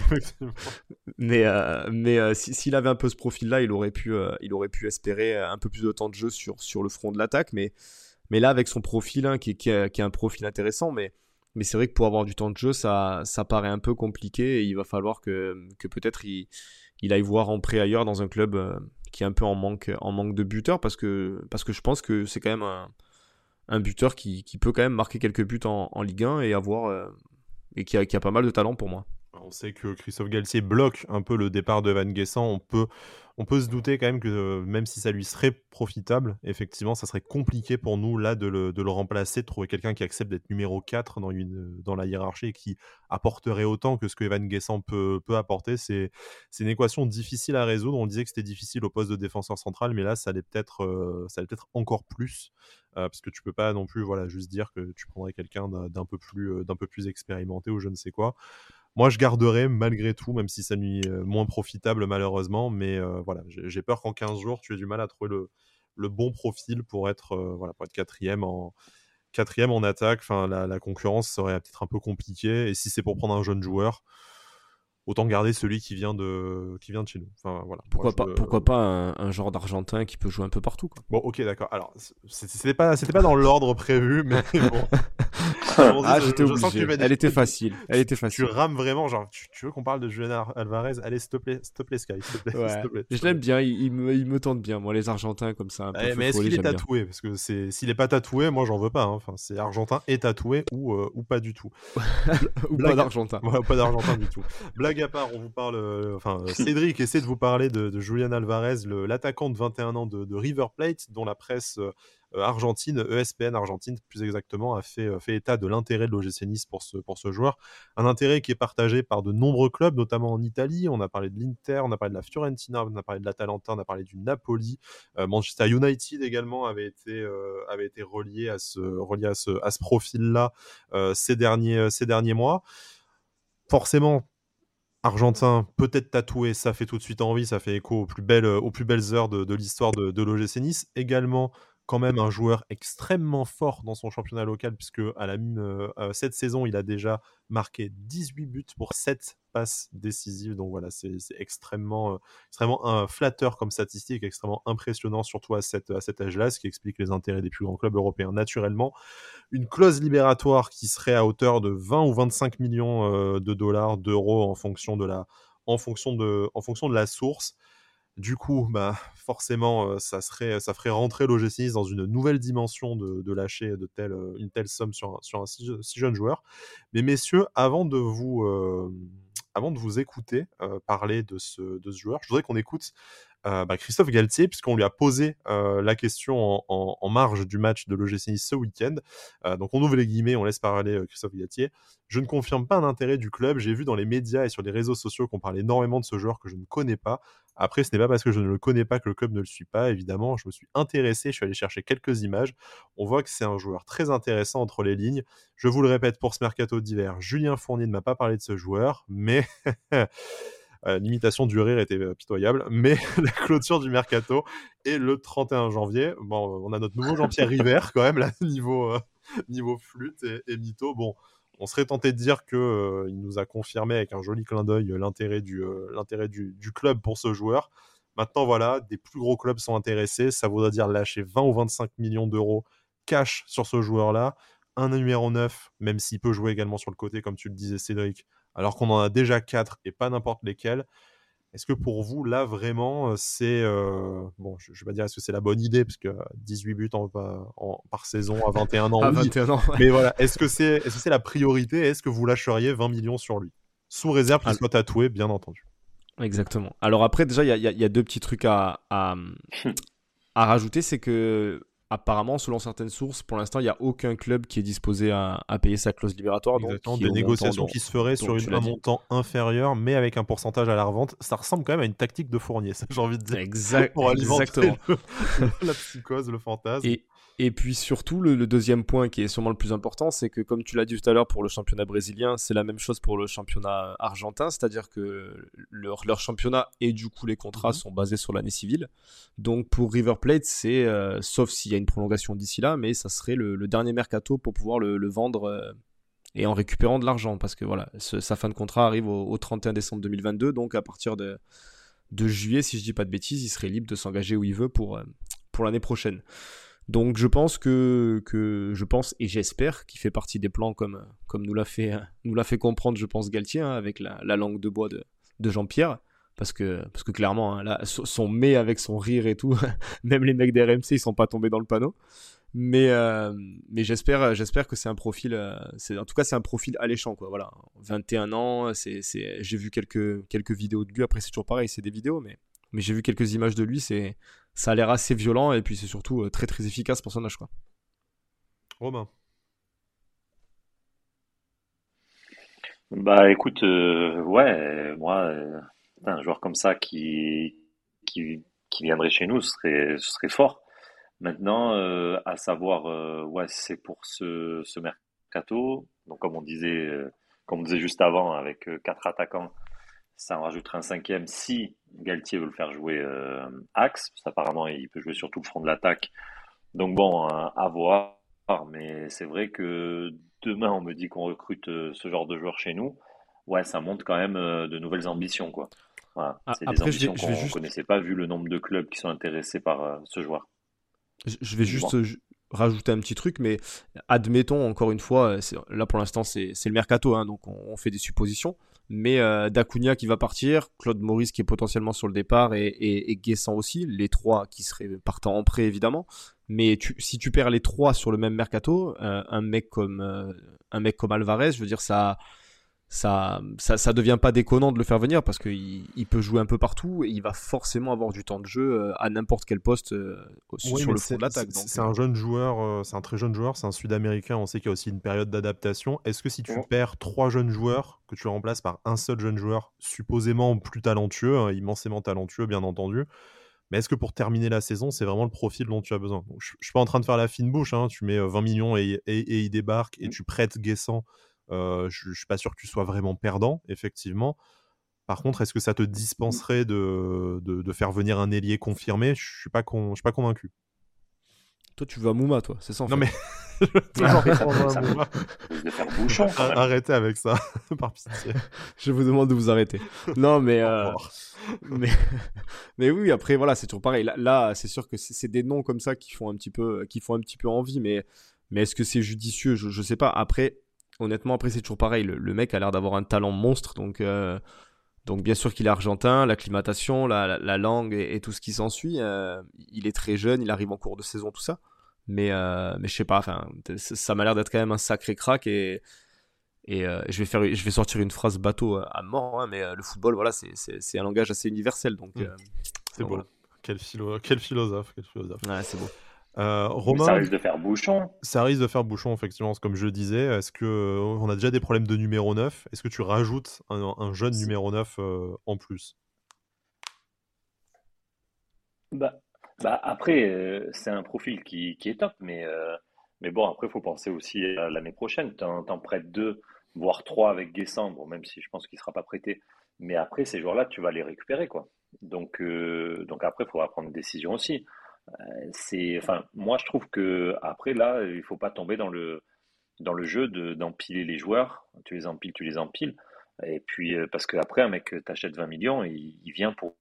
mais euh, mais euh, s'il avait un peu ce profil-là, il aurait pu euh, il aurait pu espérer un peu plus de temps de jeu sur sur le front de l'attaque. Mais mais là, avec son profil, hein, qui, qui, a, qui, a, un profil intéressant, mais mais c'est vrai que pour avoir du temps de jeu, ça ça paraît un peu compliqué et il va falloir que que peut-être il il aille voir en prêt ailleurs dans un club qui est un peu en manque en manque de buteurs parce que parce que je pense que c'est quand même un un buteur qui, qui, peut quand même marquer quelques buts en, en Ligue 1 et avoir et qui a, qui a, pas mal de talent pour moi.
sait que Christophe Galtier bloque un peu le départ de Van Guessant. On peut, on peut se douter quand même que même si ça lui serait profitable, effectivement, ça serait compliqué pour nous là de le, de le remplacer, de trouver quelqu'un qui accepte d'être numéro 4 dans, une, dans la hiérarchie et qui apporterait autant que ce que Evan Guessant peut, peut apporter. C'est une équation difficile à résoudre. On disait que c'était difficile au poste de défenseur central, mais là, ça allait peut-être euh, peut-être encore plus. Euh, parce que tu peux pas non plus voilà juste dire que tu prendrais quelqu'un d'un peu plus euh, d'un peu plus expérimenté ou je ne sais quoi moi, je garderai malgré tout, même si ça nuit euh, moins profitable malheureusement. Mais euh, voilà, j'ai peur qu'en 15 jours, tu aies du mal à trouver le, le bon profil pour être, euh, voilà, pour être quatrième en, quatrième en attaque. Enfin, la, la concurrence serait peut-être un peu compliquée. Et si c'est pour prendre un jeune joueur, autant garder celui qui vient de, qui vient de chez nous. Enfin, voilà.
Pourquoi, pas, pourquoi pas un, genre d'Argentin qui peut jouer un peu partout quoi.
Bon, ok, d'accord. Alors, c'était pas, c'était pas dans l'ordre prévu, mais bon.
ah, j'étais obligé. Elle était facile. Elle était facile.
Tu rames vraiment, genre, tu, veux qu'on parle de Julian Alvarez? Allez, s'il te plaît, s'il te plaît, Sky, s'il te plaît.
Je l'aime bien, il, me, il me tente bien, moi, les Argentins comme ça. Un
peu mais est-ce qu'il est tatoué? Parce que c'est, s'il est pas tatoué, moi, j'en veux pas. Hein. Enfin, c'est Argentin et tatoué ou, euh, ou pas du tout.
ou pas d'Argentin.
pas d'Argentin du tout. Blague à part, on vous parle. Euh, enfin, euh, Cédric essaie de vous parler de, Julian Alvarez, l'attaquant de 21 ans de, River Plate, dont la presse euh, Argentine, ESPN Argentine plus exactement, a fait, fait état de l'intérêt de l'OGC Nice pour ce, pour ce joueur. Un intérêt qui est partagé par de nombreux clubs, notamment en Italie. On a parlé de l'Inter, on a parlé de la Fiorentina, on a parlé de l'Atalanta, on a parlé du Napoli. Manchester United également avait été, avait été relié à ce, relié à ce, à ce profil-là ces, derniers, ces derniers mois forcément, argentin, peut-être tatoué, ça fait tout de suite envie, ça fait écho aux plus belles, aux plus belles heures de, l'histoire de, de l'OGC Nice. Également, quand même un joueur extrêmement fort dans son championnat local, puisque à euh, euh, cette saison, il a déjà marqué 18 buts pour 7 passes décisives. Donc voilà, c'est extrêmement, euh, extrêmement flatteur comme statistique, extrêmement impressionnant, surtout à, cette, à cet âge-là, ce qui explique les intérêts des plus grands clubs européens naturellement. Une clause libératoire qui serait à hauteur de 20 ou 25 millions de dollars, d'euros en fonction de la en fonction de, en fonction de la source. Du coup, bah, forcément, ça, serait, ça ferait rentrer l'OGC dans une nouvelle dimension de, lâcher de telle, une telle somme sur, sur un si, jeune joueur. Mais messieurs, avant de vous, avant de vous écouter parler de ce, de ce joueur, je voudrais qu'on écoute bah, Christophe Galtier, puisqu'on lui a posé la question en, marge du match de l'OGC ce week-end. donc on ouvre les guillemets, on laisse parler Christophe Galtier. Je ne confirme pas un intérêt du club. J'ai vu dans les médias et sur les réseaux sociaux qu'on parle énormément de ce joueur que je ne connais pas. Après, ce n'est pas parce que je ne le connais pas que le club ne le suit pas. Évidemment, je me suis intéressé, je suis allé chercher quelques images. On voit que c'est un joueur très intéressant entre les lignes. Je vous le répète pour ce mercato d'hiver, Julien Fournier ne m'a pas parlé de ce joueur, mais Euh, l'imitation du rire était euh, pitoyable, mais la clôture du mercato est le 31 janvier. Bon, on a notre nouveau Jean-Pierre River quand même, là, niveau, euh, niveau flûte et, et, mytho. Bon, on serait tenté de dire qu'il il nous a confirmé avec un joli clin d'œil l'intérêt du, l'intérêt du, du, club pour ce joueur. Maintenant, voilà, des plus gros clubs sont intéressés. Ça voudrait dire lâcher 20 ou 25 millions d'euros cash sur ce joueur-là. Un numéro 9, même s'il peut jouer également sur le côté, comme tu le disais, Cédric, alors qu'on en a déjà 4 et pas n'importe lesquels. Est-ce que pour vous, là, vraiment, euh, c'est. Euh, bon, je, ne vais pas dire est-ce que c'est la bonne idée, parce que 18 buts en, par saison à 21 ans.
à 21 ans.
Mais voilà, est-ce que c'est est -ce c'est la priorité? Est-ce que vous lâcheriez 20 millions sur lui? Sous réserve qu'il soit tatoué, bien entendu.
Exactement. Alors après, déjà, il y, y, a deux petits trucs à, à, à rajouter. C'est que apparemment, selon certaines sources, pour l'instant, il n'y a aucun club qui est disposé à, payer sa clause libératoire.
Exactement, des négociations qui se feraient sur un montant inférieur, mais avec un pourcentage à la revente. Ça ressemble quand même à une tactique de Fournier, j'ai envie de dire.
Exact, pour exactement.
la psychose, le fantasme.
Et, et puis surtout, le, deuxième point qui est sûrement le plus important, c'est que comme tu l'as dit tout à l'heure pour le championnat brésilien, c'est la même chose pour le championnat argentin, c'est-à-dire que leur, leur, championnat et du coup les contrats mhm. sont basés sur l'année civile. Donc pour River Plate, c'est, euh, sauf s'il y a une prolongation d'ici là, mais ça serait le, dernier mercato pour pouvoir le, vendre euh, et en récupérant de l'argent, parce que voilà, sa fin de contrat arrive au, 31 décembre 2022, donc à partir de, de juillet, si je dis pas de bêtises, il serait libre de s'engager où il veut pour, euh, pour l'année prochaine. Donc je pense que, je pense et j'espère qu'il fait partie des plans comme, comme nous l'a fait, nous l'a fait comprendre, je pense, Galtier, hein, avec la, langue de bois de, Jean-Pierre. Parce que, parce que clairement, hein, son mais avec son rire et tout, même les mecs des RMC, ils sont pas tombés dans le panneau. mais euh, mais j'espère j'espère que c'est un profil c'est en tout cas c'est un profil alléchant quoi voilà 21 ans c'est j'ai vu quelques quelques vidéos de lui après c'est toujours pareil c'est des vidéos mais mais j'ai vu quelques images de lui c'est ça a l'air assez violent et puis c'est surtout très très efficace pour son âge quoi
Romain
bah écoute ouais moi un joueur comme ça qui qui qui viendrait chez nous, ce serait, ce serait fort. Maintenant, euh, à savoir, euh, ouais, c'est pour ce, ce mercato. Donc, comme on disait, euh, comme on disait juste avant, avec quatre attaquants, ça en rajouterait un cinquième si Galtier veut le faire jouer axe. Parce apparemment, il peut jouer sur tout le front de l'attaque. Donc bon, à voir. Mais c'est vrai que demain, on me dit qu'on recrute ce genre de joueur chez nous. Ouais, ça montre quand même de nouvelles ambitions, quoi. Voilà, ah, c'est des ambitions qu'on ne connaissait pas vu le nombre de clubs qui sont intéressés par euh, ce joueur.
Je vais juste rajouter un petit truc, mais admettons encore une fois, là pour l'instant c'est le mercato, hein, donc on, fait des suppositions. Mais euh, Dacunia qui va partir, Claude Maurice qui est potentiellement sur le départ et, et, Guessant aussi, les trois qui seraient partant en prêt évidemment. Mais si tu perds les trois sur le même mercato, euh, un mec comme un mec comme Alvarez, je veux dire ça ça, ça, ça, devient pas déconnant de le faire venir parce qu'il il peut jouer un peu partout et il va forcément avoir du temps de jeu euh, à n'importe quel poste euh, sur le front de l'attaque.
C'est un jeune joueur, euh, c'est un très jeune joueur, c'est un Sud-Américain. On sait qu'il y a aussi une période d'adaptation. Est-ce que si tu perds trois jeunes joueurs, que tu remplaces par un seul jeune joueur, supposément plus talentueux, hein, immensément talentueux, bien entendu, mais est-ce que pour terminer la saison, c'est vraiment le profil dont tu as besoin? Je ne suis pas en train de faire la fine bouche. Hein. tu mets 20 millions et, et, il débarque et mmh. tu prêtes Guessant euh, je ne suis pas sûr que tu sois vraiment perdant, effectivement. Par contre, est-ce que ça te dispenserait de, de, faire venir un ailier confirmé? Je suis pas con, je suis pas convaincu.
Toi, tu veux à Mouma, toi, c'est ça
Non, mais. Arrêtez avec ça, par pitié.
Je vous demande de vous arrêter. Non, mais. Euh, mais... mais oui, après, voilà, c'est toujours pareil. Là, c'est sûr que c'est des noms comme ça qui font un petit peu, qui font un petit peu envie, mais, mais est-ce que c'est judicieux? Je, je sais pas. Après, honnêtement, après, c'est toujours pareil. Le, mec a l'air d'avoir un talent monstre. Donc, euh, donc bien sûr qu'il est argentin, l'acclimatation, la, la, langue et, tout ce qui s'ensuit. Euh, il est très jeune, il arrive en cours de saison, tout ça. Mais, euh, mais je sais pas, enfin, ça m'a l'air d'être quand même un sacré crack. Et, et je, vais faire, je vais sortir une phrase bateau à mort, hein, mais le football, voilà, c'est un langage assez universel. Donc, mmh.
c'est beau. Quel, philo quel philosophe. Quel philosophe.
Ouais, c'est beau.
Euh, Romain, ça risque de faire bouchon.
Ça risque de faire bouchon, effectivement, comme je disais. Est-ce que euh, on a déjà des problèmes de numéro 9 Est-ce que tu rajoutes un, jeune numéro 9 euh, en plus?
Bah, bah après, c'est un profil qui, qui, est top, mais, mais bon, après, il faut penser aussi à l'année prochaine. Tu en, prêtes deux, voire trois avec bon, même si je pense qu'il ne sera pas prêté. Mais après, ces joueurs-là, tu vas les récupérer. quoi. Donc, donc après, il faudra prendre une décision aussi c'est, enfin, moi je trouve que après là, il faut pas tomber dans le dans le jeu de, d'empiler les joueurs. Tu les empiles, tu les empiles. Et puis euh, parce qu'après un mec t'achète 20 millions, il, vient pour,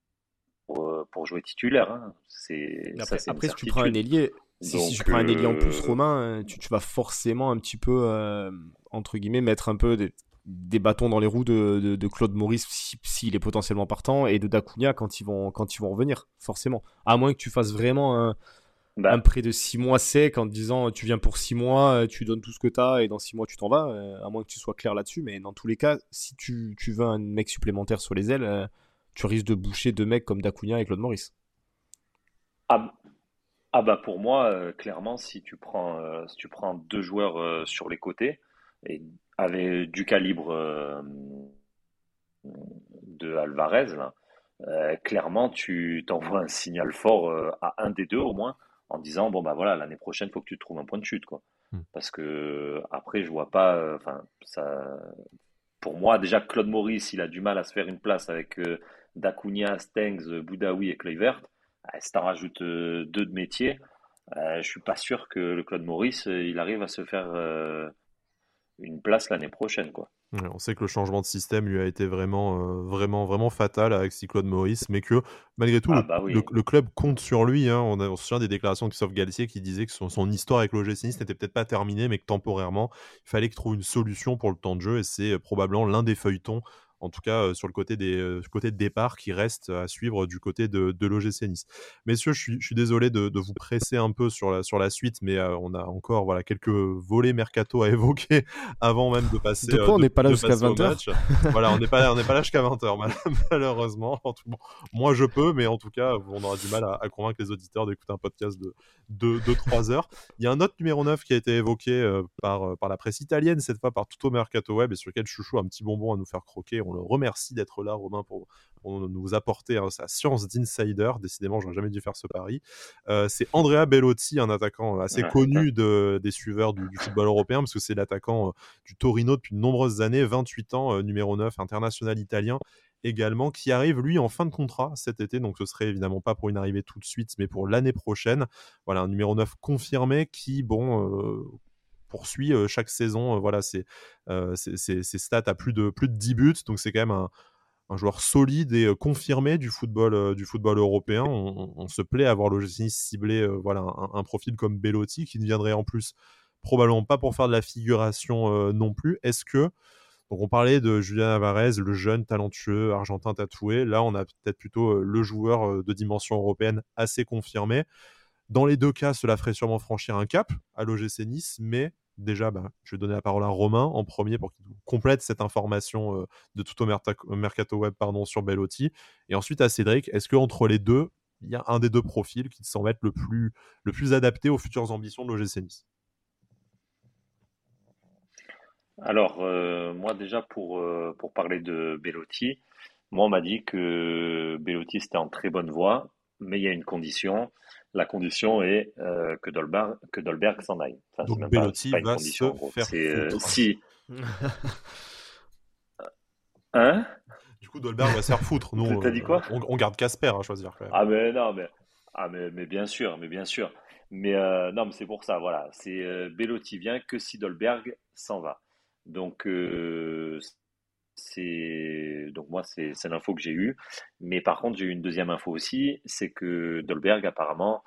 pour, jouer titulaire. Hein. C'est
après, ça, après si tu prends un ailier, si, tu prends un ailier en plus euh, Romain, tu, tu, vas forcément un petit peu euh, entre guillemets mettre un peu des, des bâtons dans les roues de, de, Claude Maurice s'il est potentiellement partant et de Dacunia quand ils vont quand ils vont revenir forcément. À moins que tu fasses vraiment un, bah. un prêt de 6 mois sec en te disant tu viens pour 6 mois tu donnes tout ce que tu as et dans 6 mois tu t'en vas euh, à moins que tu sois clair là-dessus. Mais dans tous les cas si tu, tu veux un mec supplémentaire sur les ailes euh, tu risques de boucher deux mecs comme Dacunia et Claude Maurice.
Ah, ah bah pour moi euh, clairement si tu prends si tu prends deux joueurs sur les côtés et avec du calibre euh, de Alvarez, euh, clairement, tu t'envoies un signal fort euh, à un des deux au moins, en disant bon bah voilà, l'année prochaine, il faut que tu trouves un point de chute, quoi. Hmm. Parce que après, je vois pas, enfin ça. Pour moi, déjà Claude Maurice, il a du mal à se faire une place avec Dacunia, Stengs, Boudaoui et Kluivert. Si t'en rajoutes deux de métier, je suis pas sûr que le Claude Maurice, il arrive à se faire une place l'année prochaine. Quoi.
on sait que le changement de système lui a été vraiment, euh, vraiment, vraiment fatal avec Claude Maurice, mais que malgré tout, ah, bah le, club compte sur lui. Hein. On, a, on se souvient des déclarations de Christophe Galtier qui disait que son, histoire avec l'OGC Nice n'était peut-être pas terminée, mais que temporairement, il fallait qu'il trouve une solution pour le temps de jeu, et c'est euh, probablement l'un des feuilletons en tout cas sur le côté, des, côté de départ qui reste à suivre du côté de, de l'OGC Nice. Messieurs, je suis, désolé de, vous presser un peu sur la, sur la suite, mais on a encore voilà, quelques volets mercato à évoquer avant même de passer.
De quoi on n'est pas là jusqu'à 20h
Voilà, on n'est pas, pas là jusqu'à 20h, malheureusement. moi, je peux, mais en tout cas, on aura du mal à, convaincre les auditeurs d'écouter un podcast de 2-3 heures. Il y a un autre numéro 9 qui a été évoqué par, par la presse italienne, cette fois par Tutto Mercato Web, et sur lequel Chouchou a un petit bonbon à nous faire croquer. On le remercie d'être là, Romain, pour, nous apporter hein, sa science d'insider. Décidément, j'aurais jamais dû faire ce pari. Euh, c'est Andrea Bellotti, un attaquant assez connu de, des suiveurs du, football européen, parce que c'est l'attaquant euh, du Torino depuis de nombreuses années, 28 ans, euh, numéro 9, international italien également, qui arrive lui en fin de contrat cet été. Donc ce serait évidemment pas pour une arrivée tout de suite, mais pour l'année prochaine. Voilà, un numéro 9 confirmé qui, bon, poursuit chaque saison. voilà, c'est ses stats à plus de, plus de 10 buts. Donc c'est quand même un, joueur solide et confirmé du football, du football européen. On, se plaît à voir l'OGC cibler voilà, un, profil comme Bellotti qui ne viendrait en plus probablement pas pour faire de la figuration non plus. Est-ce que donc on parlait de Julien Alvarez, le jeune talentueux argentin tatoué. Là, on a peut-être plutôt le joueur de dimension européenne assez confirmé. Dans les deux cas, cela ferait sûrement franchir un cap à l'OGC Nice, mais déjà, bah, je vais donner la parole à Romain en premier pour qu'il complète cette information de tout au Mercato Web pardon, sur Bellotti. Et ensuite à Cédric, est-ce qu'entre les deux, il y a un des deux profils qui semble être le plus, adapté aux futures ambitions de l'OGC Nice?
Alors, moi déjà, pour, pour parler de Bellotti, moi on m'a dit que Bellotti c'était en très bonne voie, mais il y a une condition, la condition est euh, que, Dolberg, que Dolberg s'en aille.
Donc Bellotti va se faire euh, foutre.
si... hein?
Du coup, Dolberg va se faire foutre. Nous,
T'as dit quoi?
on, garde Casper à choisir. Quand même.
Ah mais non, mais, ah, mais, mais bien sûr, mais bien sûr. Mais euh, non, mais c'est pour ça, voilà. C'est Bellotti vient que si Dolberg s'en va. Donc c'est donc moi c'est l'info que j'ai eue. Mais par contre j'ai eu une deuxième info aussi, c'est que Dolberg apparemment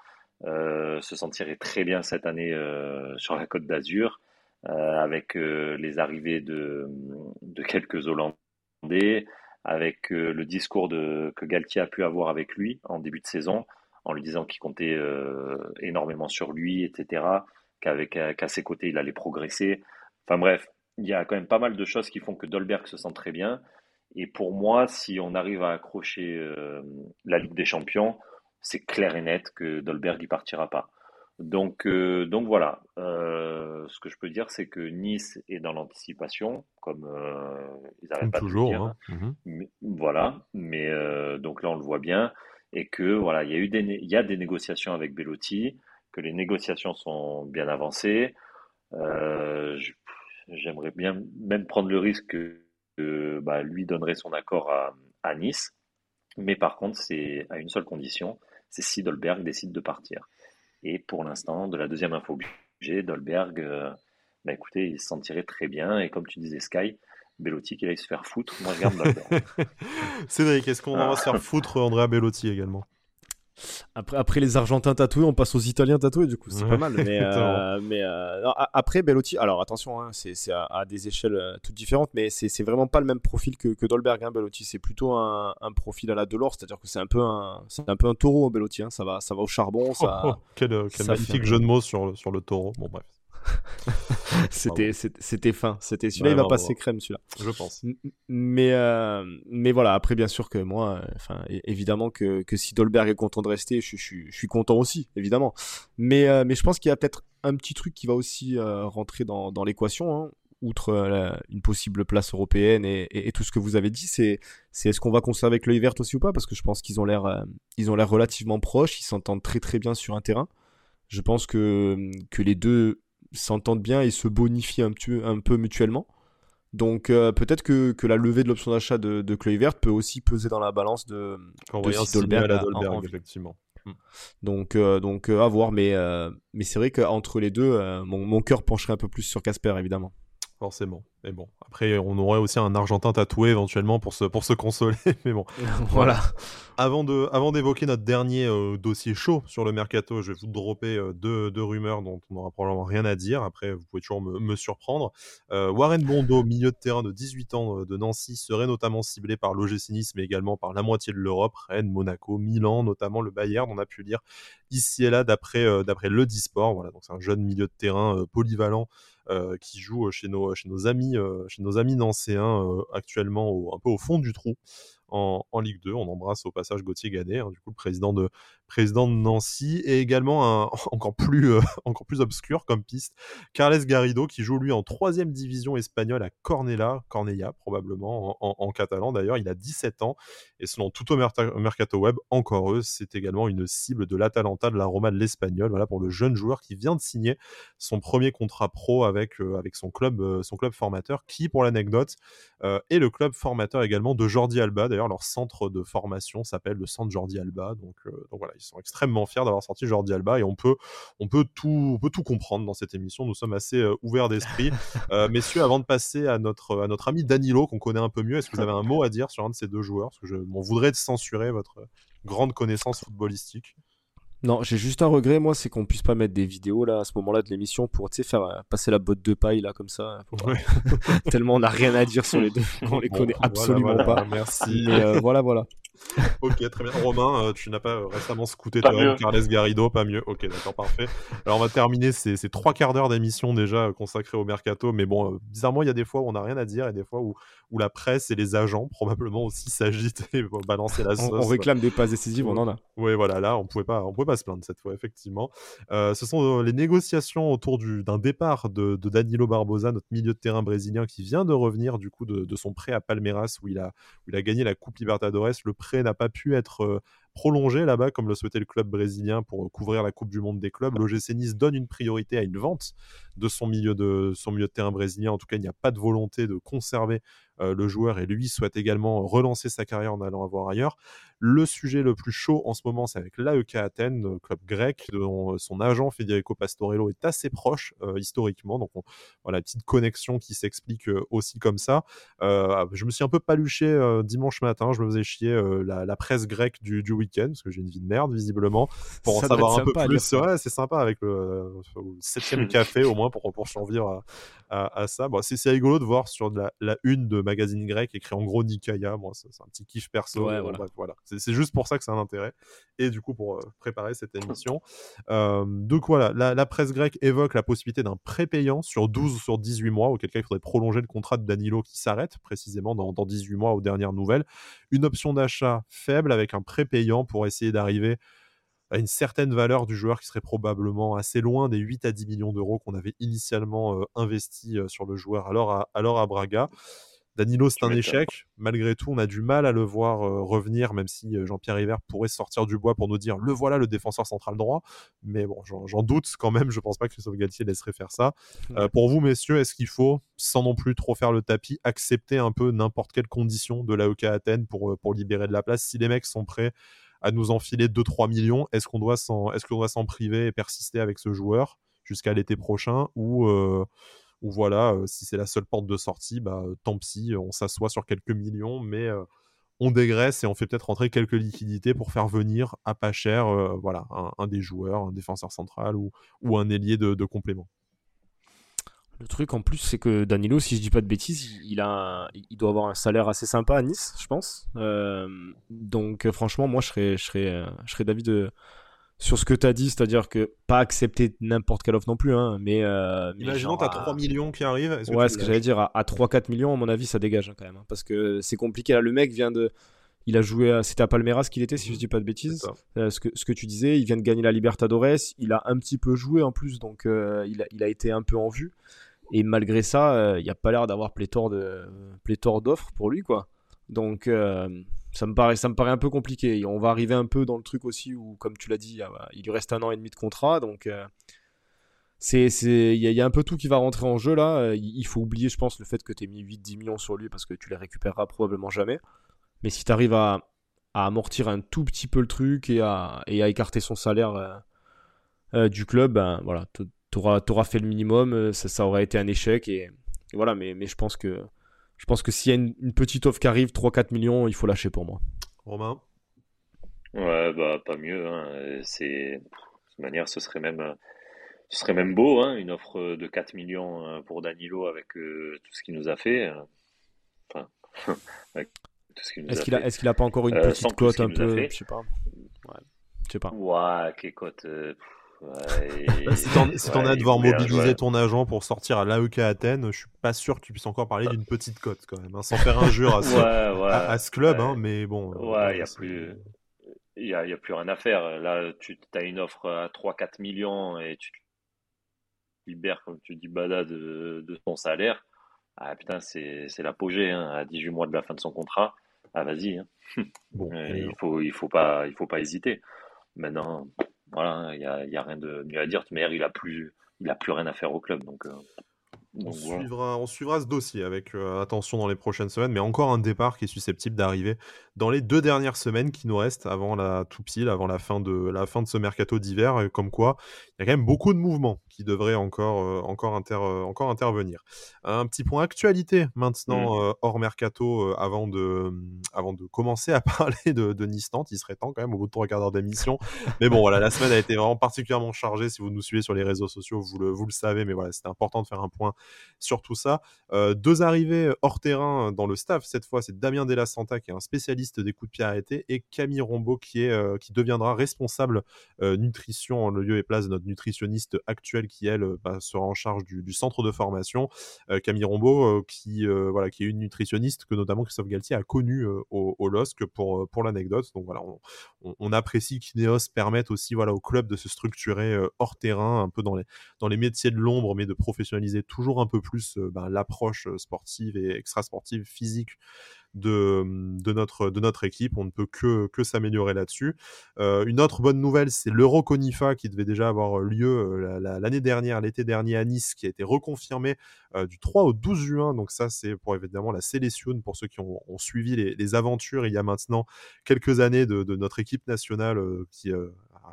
euh, se sentirait très bien cette année euh, sur la Côte d'Azur euh, avec les arrivées de, quelques Hollandais, avec le discours de, que Galtier a pu avoir avec lui en début de saison, en lui disant qu'il comptait énormément sur lui, etc. Qu'à ses côtés il allait progresser. Enfin bref, il y a quand même pas mal de choses qui font que Dolberg se sent très bien. Et pour moi, si on arrive à accrocher euh, la Ligue des Champions, c'est clair et net que Dolberg y partira pas. Donc, euh, donc voilà. Euh, ce que je peux dire, c'est que Nice est dans l'anticipation, comme ils n'arrêtent pas
toujours,
de dire.
Hein. Mhm.
voilà. Mais donc là, on le voit bien, et que voilà, il y a eu des, y a des négociations avec Bellotti, que les négociations sont bien avancées. Je, J'aimerais bien même prendre le risque que bah, lui donnerait son accord à, Nice. Mais par contre, c'est à une seule condition, c'est si Dolberg décide de partir. Et pour l'instant, de la deuxième info que j'ai, Dolberg, euh, bah, écoutez, il se sentirait très bien. Et comme tu disais, Sky, Bellotti qui allait se faire foutre. Moi, je garde Dolberg.
Cédric, est-ce qu'on va se faire foutre Andrea Bellotti également?
Après, après les Argentins tatoués, on passe aux Italiens tatoués, du coup, c'est pas mal. Mais, euh, mais euh, après, Bellotti, alors attention, hein, c'est à, des échelles euh, toutes différentes, mais c'est vraiment pas le même profil que, que Dolberg. Hein, Bellotti, c'est plutôt un, un, profil à la Delors, c'est-à-dire que c'est un peu un, un peu un taureau, Bellotti. Hein, ça va, ça va au charbon. Ça,
oh, quel, magnifique jeu de mots sur, sur le taureau. Bon bref.
c'était c'était fin. C'était celui-là il va passer crème celui-là.
Je pense.
Mais euh, mais voilà après bien sûr que moi enfin évidemment que, que si Dolberg est content de rester je, je, je suis content aussi évidemment. Mais euh, mais je pense qu'il y a peut-être un petit truc qui va aussi euh, rentrer dans, dans l'équation hein, outre une possible place européenne et, et, tout ce que vous avez dit c'est c'est est-ce qu'on va conserver avec l'œil vert aussi ou pas? Parce que je pense qu'ils ont l'air ils ont l'air relativement proches ils s'entendent très très bien sur un terrain. Je pense que, que les deux s'entendent bien et se bonifient un, petit, un peu mutuellement. Donc euh, peut-être que, que, la levée de l'option d'achat de, de verte peut aussi peser dans la balance de,
de à Dolberg, effectivement. Hmm.
Donc, euh, donc euh, à voir, mais, mais c'est vrai qu'entre les deux, mon, mon cœur pencherait un peu plus sur Casper, évidemment.
Forcément. Mais bon, après, on aurait aussi un Argentin tatoué éventuellement pour se, pour se consoler. Mais bon,
voilà.
Avant, de, avant d'évoquer notre dernier euh, dossier chaud sur le mercato, je vais vous dropper euh, deux, deux, rumeurs dont on n'aura probablement rien à dire. Après, vous pouvez toujours me, me surprendre. Euh, Warren Bondo, milieu de terrain de 18 ans de Nancy, serait notamment ciblé par l'OGC Nice, mais également par la moitié de l'Europe, Rennes, Monaco, Milan, notamment le Bayern, on a pu lire ici et là d'après, d'après le Disport. Voilà, donc c'est un jeune milieu de terrain polyvalent qui joue chez nos, chez nos amis, euh, chez nos amis nancéens euh, actuellement un peu au fond du trou en, Ligue 2. On embrasse au passage Gauthier Gadet, hein, du coup le président de, président de Nancy, et également un, encore, plus, euh, encore plus obscur comme piste, Carles Garrido, qui joue lui en troisième division espagnole à Cornella, Cornella probablement, en, catalan d'ailleurs. Il a 17 ans, et selon tout au Mercato Web, encore eux, c'est également une cible de l'Atalanta, de la Roma, de l'Espagnol, voilà pour le jeune joueur qui vient de signer son premier contrat pro avec, euh, avec son, club, euh, son club formateur, qui, pour l'anecdote, est le club formateur également de Jordi Alba. D'ailleurs, leur centre de formation s'appelle le centre Jordi Alba, donc voilà, ils sont extrêmement fiers d'avoir sorti Jordi Alba et on peut, on peut, tout, on peut tout comprendre dans cette émission. Nous sommes assez euh, ouverts d'esprit. Euh, messieurs, avant de passer à notre, à notre ami Danilo, qu'on connaît un peu mieux, est-ce que vous avez un mot à dire sur un de ces deux joueurs? Parce que je m'en voudrais de censurer votre grande connaissance footballistique.
Non, j'ai juste un regret, moi, c'est qu'on puisse pas mettre des vidéos là à ce moment-là de l'émission pour faire euh, passer la botte de paille là comme ça. Tellement on n'a rien à dire sur les deux, on les connaît absolument pas.
Merci.
voilà, voilà
ok, très bien. Romain, euh, tu n'as pas euh, récemment scouté toi Carles Garrido, pas mieux. Ok, d'accord, parfait. Alors, on va terminer ces, trois quarts d'heure d'émission déjà consacrés au mercato. Mais bon, euh, bizarrement, il y a des fois où on n'a rien à dire et des fois où, où la presse et les agents probablement aussi s'agitent et balancer la sauce.
On, réclame des passes décisives, on en a.
Oui, voilà, là, on pouvait pas, on pouvait pas se plaindre cette fois, effectivement. ce sont les négociations autour d'un départ de, Danilo Barbosa, notre milieu de terrain brésilien qui vient de revenir du coup de, de son prêt à Palmeiras où il a, où il a gagné la Coupe Libertadores. Le n'a pas pu être prolongé là-bas, comme le souhaitait le club brésilien pour couvrir la Coupe du Monde des clubs. L'OGC Nice donne une priorité à une vente de son milieu de, son milieu de terrain brésilien. En tout cas, il n'y a pas de volonté de conserver le joueur et lui souhaite également relancer sa carrière en allant voir ailleurs. Le sujet le plus chaud en ce moment, c'est avec l'AEK Athènes, club grec, dont son agent Federico Pastorello est assez proche historiquement. Donc voilà, petite connexion qui s'explique aussi comme ça. je me suis un peu paluché dimanche matin, je me faisais chier la, presse grecque du, du week-end, parce que j'ai une vie de merde visiblement, pour en savoir un peu plus. Ouais, c'est sympa avec le, septième café au moins pour, pour survivre à, à, ça. Bon, c'est rigolo de voir sur la, la, une de magazine grec écrit en gros Nikaya. Moi, c'est un petit kiff perso.
Ouais, voilà.
voilà. C'est juste pour ça que c'est un intérêt. Et du coup, pour euh, préparer cette émission. Euh, donc voilà, la, la, presse grecque évoque la possibilité d'un prépayant sur 12 ou sur 18 mois, auquel cas il faudrait prolonger le contrat de Danilo qui s'arrête précisément dans, dans 18 mois aux dernières nouvelles. Une option d'achat faible avec un prépayant pour essayer d'arriver à une certaine valeur du joueur qui serait probablement assez loin des 8 à 10 millions d'euros qu'on avait initialement euh, investi sur le joueur alors à, alors à Braga. Danilo, c'est un échec. Malgré tout, on a du mal à le voir euh, revenir, même si euh, Jean-Pierre River pourrait sortir du bois pour nous dire le voilà le défenseur central droit. Mais bon, j'en doute quand même. Je pense pas que Christophe Galtier laisserait faire ça. Euh, pour vous, messieurs, est-ce qu'il faut, sans non plus trop faire le tapis, accepter un peu n'importe quelle condition de l'AEK Athènes pour, pour libérer de la place? Si les mecs sont prêts à nous enfiler 2-3 millions, est-ce qu'on doit s'en priver et persister avec ce joueur jusqu'à l'été prochain ou ou voilà, si c'est la seule porte de sortie, bah, tant pis, on s'assoit sur quelques millions, mais on dégraisse et on fait peut-être rentrer quelques liquidités pour faire venir à pas cher voilà, un, des joueurs, un défenseur central ou, un ailier de, complément.
Le truc en plus, c'est que Danilo, si je dis pas de bêtises, il, doit avoir un salaire assez sympa à Nice, je pense. donc franchement, moi, je serais, je serais d'avis de, sur ce que tu as dit, c'est-à-dire que pas accepter n'importe quelle offre non plus, hein, mais. Euh,
Imaginons, tu as 3 millions qui arrivent.
ouais, ce que j'allais dire, à, 3-4 millions, à mon avis, ça dégage hein, quand même. Hein, parce que c'est compliqué. Là, le mec vient de. Il a joué, c'était à Palmeiras qu'il était, si je dis pas de bêtises. Euh, ce, que, ce que tu disais, il vient de gagner la Libertadores, il a un petit peu joué en plus, donc euh, il, a, il, a, été un peu en vue. Et malgré ça, il n'y a pas l'air d'avoir pléthore d'offres pour lui, quoi. Donc, ça me paraît ça me paraît un peu compliqué. On va arriver un peu dans le truc aussi où comme tu l'as dit il lui reste un an et demi de contrat donc euh, c'est il y, a un peu tout qui va rentrer en jeu là. Euh, il faut oublier je pense le fait que tu aies mis 8 10 millions sur lui parce que tu les récupéreras probablement jamais. Mais si tu arrives à, amortir un tout petit peu le truc et à, et à écarter son salaire euh, du club ben voilà tu auras, fait le minimum ça, aurait été un échec et voilà, mais, mais je pense que je pense que s'il y a une, petite offre qui arrive, 3-4 millions, il faut lâcher pour moi.
Romain
Ouais, bah pas mieux. Hein. C'est de toute manière, ce serait même ce serait même beau, hein, une offre de 4 millions euh, pour Danilo avec euh, tout ce qu'il nous a fait. Enfin,
Est-ce qu'il a, est qu'il a pas encore une petite cote un peu, je sais pas. Ouais, je sais pas.
Ouais, quelle cote
si t'en as devoir mobiliser ton agent pour sortir à l'AEK Athènes, je suis pas sûr que tu puisses encore parler d'une petite cote quand même, hein, sans faire injure à ce, à, ce club, hein, mais bon.
Euh, ouais, il y a plus. Il y a, plus rien à faire. Là, tu as une offre à 3-4 millions et tu libères, comme tu dis, Bada de, de ton salaire. Ah putain, c'est l'apogée, hein, à 18 mois de la fin de son contrat. Ah vas-y. Bon, il faut, il faut pas, il faut pas hésiter. Maintenant, voilà, il n'y a, a, rien de mieux à dire. Mais il a plus, il a plus rien à faire au club. Donc,
on, suivra, on suivra ce dossier avec euh, attention dans les prochaines semaines, mais encore un départ qui est susceptible d'arriver dans les deux dernières semaines qui nous restent avant la tout pile, avant la fin de la fin de ce mercato d'hiver. Comme quoi, il y a quand même beaucoup de mouvements qui devraient encore euh, encore, inter, euh, encore intervenir. Un petit point actualité maintenant mmh. hors mercato avant de avant de commencer à parler de, de Il serait temps quand même au bout de trois quarts d'heure d'émission. mais bon voilà, la semaine a été vraiment particulièrement chargée. Si vous nous suivez sur les réseaux sociaux, vous le vous le savez. Mais voilà, c'était important de faire un point sur tout ça. Euh, deux arrivées hors terrain dans le staff, cette fois, c'est Damien Della Santa qui est un spécialiste des coups de pied arrêtés et Camille Rombaud qui, est, euh, qui deviendra responsable euh, nutrition en lieu et place de notre nutritionniste actuel qui, elle, bah, sera en charge du, centre de formation. Camille Rombaud, qui, voilà, qui est une nutritionniste que notamment Christophe Galtier a connue au, LOSC pour, pour l'anecdote. Donc voilà, on, on, apprécie qu'Ineos permette aussi voilà, au club de se structurer hors terrain, un peu dans les, dans les métiers de l'ombre, mais de professionnaliser toujours un peu plus ben, l'approche sportive et extra-sportive physique de, de, notre, de notre équipe. On ne peut que, que s'améliorer là-dessus. Euh, une autre bonne nouvelle, c'est l'Euroconifa qui devait déjà avoir lieu l'année dernière, l'été dernier à Nice, qui a été reconfirmé du 3 au 12 juin. Donc ça, c'est pour évidemment la sélection pour ceux qui ont, suivi les, aventures il y a maintenant quelques années de, de notre équipe nationale qui a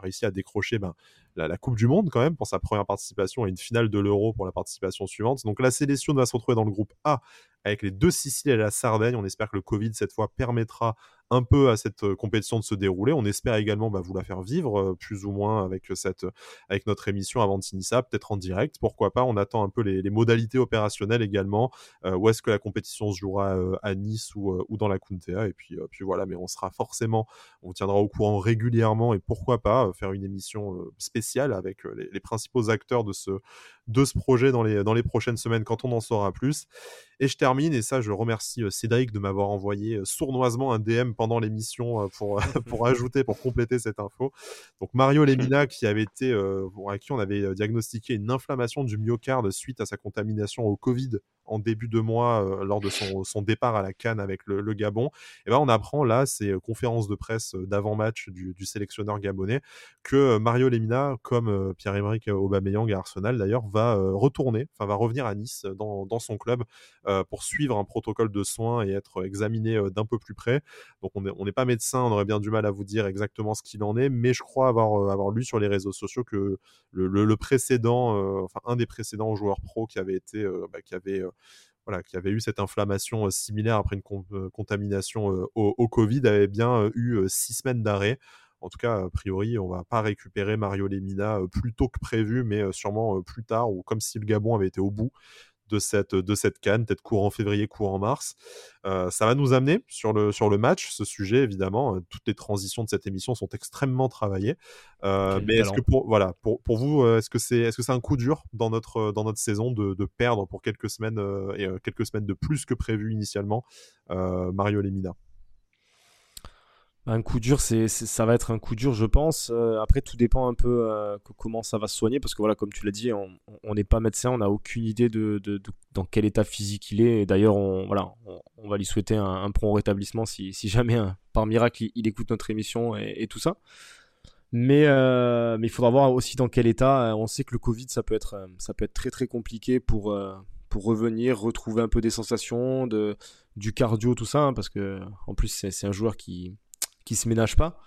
réussi à décrocher ben, la, Coupe du Monde quand même pour sa première participation et une finale de l'Euro pour la participation suivante. Donc la sélection va se retrouver dans le groupe A avec les deux Siciles et la Sardaigne. On espère que le Covid cette fois permettra un peu à cette euh, compétition de se dérouler. On espère également bah, vous la faire vivre euh, plus ou moins avec euh, cette, avec notre émission avant de ça, peut-être en direct. Pourquoi pas On attend un peu les, modalités opérationnelles également. où est-ce que la compétition se jouera à Nice ou, dans la Kuntea Et puis, puis voilà. Mais on sera forcément, on tiendra au courant régulièrement et pourquoi pas faire une émission spéciale avec les, principaux acteurs de ce, de ce projet dans les, dans les prochaines semaines quand on en saura plus. Et je termine, et ça, je remercie Cédric de m'avoir envoyé sournoisement un DM pendant l'émission pour, pour ajouter, pour compléter cette info. Donc Mario Lemina, qui avait été, à qui on avait diagnostiqué une inflammation du myocarde suite à sa contamination au Covid en début de mois euh, lors de son, départ à la Cannes avec le, Gabon. Et ben on apprend là, ces euh, conférences de presse euh, d'avant-match du, sélectionneur gabonais, que Mario Lemina, comme Pierre-Emerick Aubameyang à Arsenal d'ailleurs, va retourner, enfin va revenir à Nice dans, son club pour suivre un protocole de soins et être examiné d'un peu plus près. Donc on n'est pas médecin, on aurait bien du mal à vous dire exactement ce qu'il en est, mais je crois avoir, lu sur les réseaux sociaux que le, précédent, enfin un des précédents joueurs pro qui avait été, bah, qui avait voilà, qui avait eu cette inflammation similaire après une contamination au, Covid, avait bien eu six semaines d'arrêt. En tout cas, a priori, on va pas récupérer Mario Lemina plus tôt que prévu, mais sûrement plus tard, ou comme si le Gabon avait été au bout de cette, de cette canne, peut-être courant février, courant mars. Euh, ça va nous amener sur le, sur le match, ce sujet évidemment. Euh, toutes les transitions de cette émission sont extrêmement travaillées. Euh, mais est-ce que pour, voilà, pour, pour vous, est-ce que c'est est -ce c'est un coup dur dans notre, dans notre saison de, de perdre pour quelques semaines, et quelques semaines de plus que prévu initialement Mario Lemina?
Un coup dur, c'est, ça va être un coup dur, je pense. Euh, après, tout dépend un peu euh, comment ça va se soigner, parce que voilà, comme tu l'as dit, on n'est pas médecin, on n'a aucune idée de, dans quel état physique il est. Et d'ailleurs, on, voilà, on, va lui souhaiter un, prompt rétablissement si, jamais, hein, par miracle, il, écoute notre émission et, tout ça. Mais, euh, mais il faudra voir aussi dans quel état. On sait que le Covid, ça peut être, très très compliqué pour, revenir, retrouver un peu des sensations, du cardio, tout ça, hein, parce que en plus, c'est un joueur qui qui se ménage pas.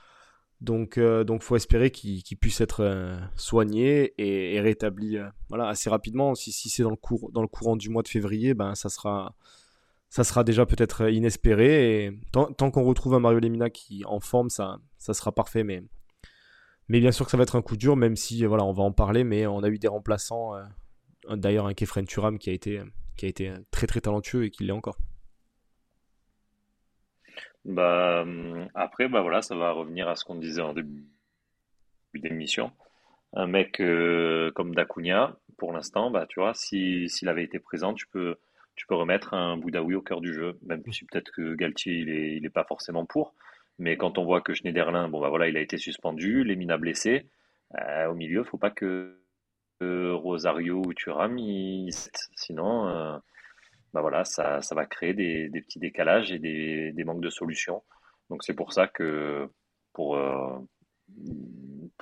Donc, euh, donc faut espérer qu'il puisse être euh, soigné et, rétabli euh, voilà, assez rapidement. Si, si c'est dans, le dans le courant du mois de février, ben, ça, sera, ça sera déjà peut-être inespéré. Et tant, tant qu'on retrouve un Mario Lemina qui en forme, ça, ça sera parfait. Mais, mais bien sûr que ça va être un coup dur, même si voilà, on va en parler. Mais on a eu des remplaçants. D'ailleurs, un Kefren Turam qui a été, qui a été très très talentueux et qui l'est encore.
Bah, hum, après, bah voilà, ça va revenir à ce qu'on disait en début d'émission. Un mec euh, comme Dacunia, pour l'instant, bah, tu vois, si, s'il avait été présent, tu peux, tu peux remettre un Boudaoui au cœur du jeu. Même si peut-être que Galtier, il est, il est pas forcément pour. Mais quand on voit que Schneiderlin, bon, bah voilà, il a été suspendu, Lemina blessé, euh, au milieu, faut pas que Rosario ou Thuram, sinon, euh, bah voilà, ça, va créer des, petits décalages et des, manques de solutions. Donc c'est pour ça que, pour, euh,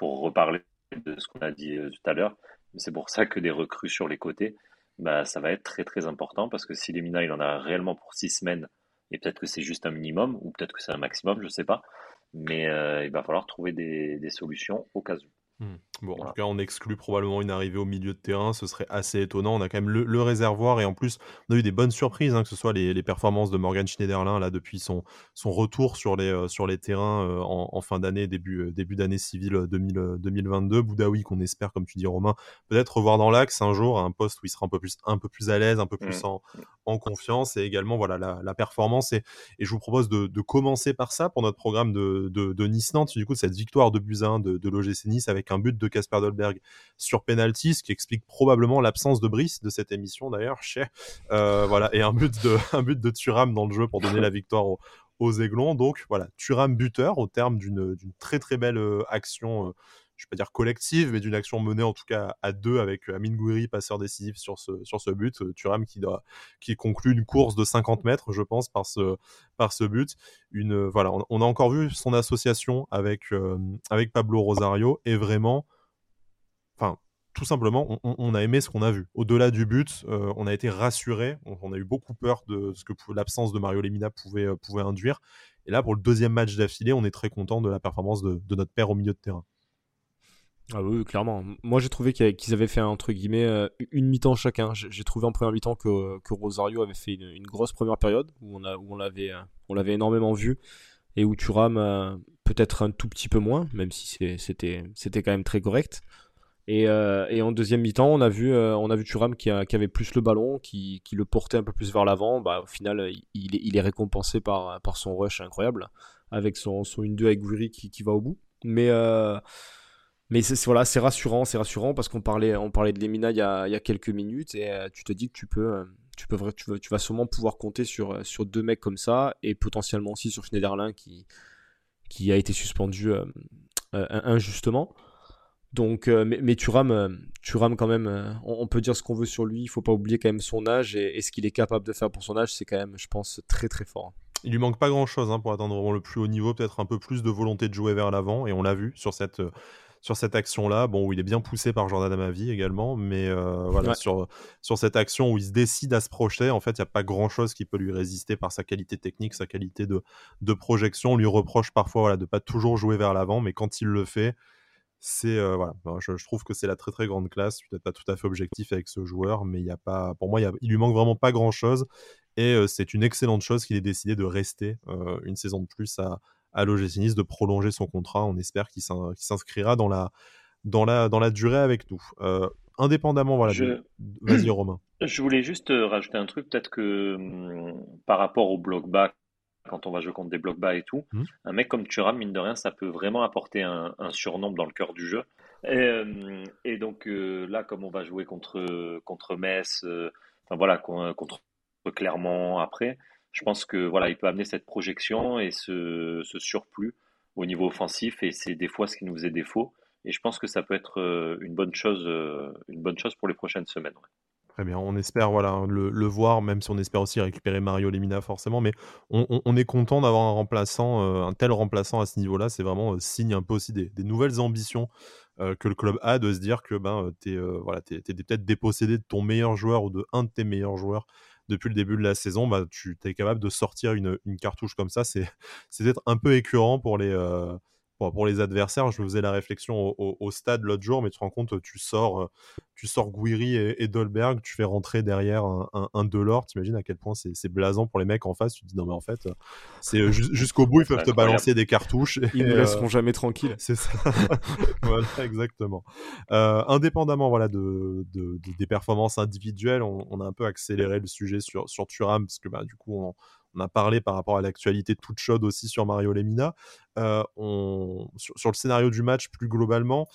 reparler de ce qu'on a dit euh, tout à l'heure, c'est pour ça que des recrues sur les côtés, bah, ça va être très très important parce que si Lemina il en a réellement pour six semaines, et peut-être que c'est juste un minimum, ou peut-être que c'est un maximum, je sais pas, mais euh, il va falloir trouver des, solutions au cas où.
Mmh. Bon, en tout cas, on exclut probablement une arrivée au milieu de terrain, ce serait assez étonnant. On a quand même le, réservoir et en plus, on a eu des bonnes surprises, hein, que ce soit les, performances de Morgan Schneiderlin là depuis son, son retour sur les, euh, sur les terrains euh, en, fin d'année, début, euh, début d'année civile 2022. Boudaoui, qu'on espère, comme tu dis, Romain, peut-être revoir dans l'axe un jour à un poste où il sera un peu plus, un peu plus à l'aise, un peu plus mmh. en, en, confiance et également voilà la, performance. Et, et, je vous propose de, commencer par ça pour notre programme de, de, Nice-Nantes. Du coup, cette victoire de Buzyn de, de l'OGC Nice avec un but de Casper Dolberg sur penalty, ce qui explique probablement l'absence de Brice de cette émission d'ailleurs, euh, voilà, et un but de un but de Thuram dans le jeu pour donner la victoire aux, Aiglons. Donc voilà, Thuram buteur au terme d'une très très belle euh, action. Euh, je vais pas dire collective, mais d'une action menée en tout cas à deux avec Amin Gouiri, passeur décisif sur ce, sur ce but. Thuram qui, doit, qui conclut une course de 50 mètres, je pense, par ce, par ce but. Une, voilà, on, a encore vu son association avec, avec Pablo Rosario et vraiment enfin, tout simplement, on, a aimé ce qu'on a vu. Au-delà du but, euh, on a été rassuré. On, a eu beaucoup peur de ce que l'absence de Mario Lemina pouvait, euh, pouvait induire. Et là, pour le deuxième match d'affilée, on est très content de la performance de, notre père au milieu de terrain.
Ah oui, clairement. Moi, j'ai trouvé qu'ils avaient fait, entre guillemets, euh, une mi-temps chacun. J'ai trouvé en première mi-temps que, Rosario avait fait une, grosse première période où on, on l'avait énormément vu et où Thuram peut-être un tout petit peu moins, même si c'était quand même très correct. Euh, et, en deuxième mi-temps, on a vu, euh, on a vu qui, avait plus le ballon, qui, le portait un peu plus vers l'avant. Bah, au final, il, est, récompensé par, son rush incroyable, avec son, son 1-2 avec Gouiri qui, va au bout. Mais, euh, mais c'est, voilà, c'est rassurant, c'est rassurant parce qu'on parlait, on parlait de Lemina il y, a, quelques minutes et tu te dis que tu peux, tu, peux, tu vas sûrement pouvoir compter sur, sur deux mecs comme ça et potentiellement aussi sur Schneiderlin qui, qui a été suspendu injustement. Donc, euh, mais, mais Thuram, euh, quand même, euh, on, peut dire ce qu'on veut sur lui. Il faut pas oublier quand même son âge et, ce qu'il est capable de faire pour son âge, c'est quand même, je pense, très très fort.
Il lui manque pas grand chose hein, pour atteindre vraiment le plus haut niveau, peut-être un peu plus de volonté de jouer vers l'avant, et on l'a vu sur cette sur cette action-là, bon, où il est bien poussé par Jordan Amavi également, mais voilà, sur, sur cette action où il se décide à se projeter, en fait, il n'y a pas grand-chose qui peut lui résister par sa qualité technique, sa qualité de, de projection. On lui reproche parfois voilà, de pas toujours jouer vers l'avant, mais quand il le fait, c'est euh, voilà, je, trouve que c'est la très très grande classe. Je suis peut-être pas tout à fait objectif avec ce joueur, mais il y a pas, pour moi, il, lui manque vraiment pas grand chose. Et euh, c'est une excellente chose qu'il ait décidé de rester euh, une saison de plus à, à l'OGC Nice, de prolonger son contrat. On espère qu'il s'inscrira dans la, dans, la, dans la durée avec nous. indépendamment, voilà. Vas-y, Romain.
Je voulais juste rajouter un truc, peut-être que hum, par rapport au bloc back quand on va jouer contre des blocs bas et tout. Mmh. Un mec comme Thuram, mine de rien, ça peut vraiment apporter un, surnombre dans le cœur du jeu. Et, euh, donc euh, là, comme on va jouer contre, contre Metz, euh, enfin voilà, contre Clermont après, je pense que voilà, il peut amener cette projection et ce, surplus au niveau offensif et c'est des fois ce qui nous faisait défaut. Et je pense que ça peut être une bonne chose, une bonne chose pour les prochaines semaines.
Très bien, on espère voilà, le, voir, même si on espère aussi récupérer Mario Lemina forcément, mais on, est content d'avoir un remplaçant, euh, un tel remplaçant à ce niveau-là, c'est vraiment euh, signe un peu aussi des, nouvelles ambitions euh, que le club a de se dire que ben, tu es, voilà, peut-être dépossédé de ton meilleur joueur ou de un de tes meilleurs joueurs depuis le début de la saison, bah, tu es capable de sortir une, cartouche comme ça, c'est peut-être un peu écœurant pour les pour, les adversaires. Je me faisais la réflexion au, stade l'autre jour, mais tu te rends compte, tu sors, tu sors Guiri et, Dolberg, tu fais rentrer derrière un, un, Delors. T'imagines à quel point c'est blason pour les mecs en face. Tu te dis non, mais en fait, c'est jusqu'au bout, ils peuvent te balancer des cartouches.
Ils ne resteront jamais tranquilles.
C'est ça. voilà, exactement. indépendamment voilà, de, des performances individuelles, on, a un peu accéléré le sujet sur, sur Thuram, parce que bah, du coup, on, on a parlé par rapport à l'actualité toute chaude aussi sur Mario Lemina. Euh, sur, le scénario du match plus globalement,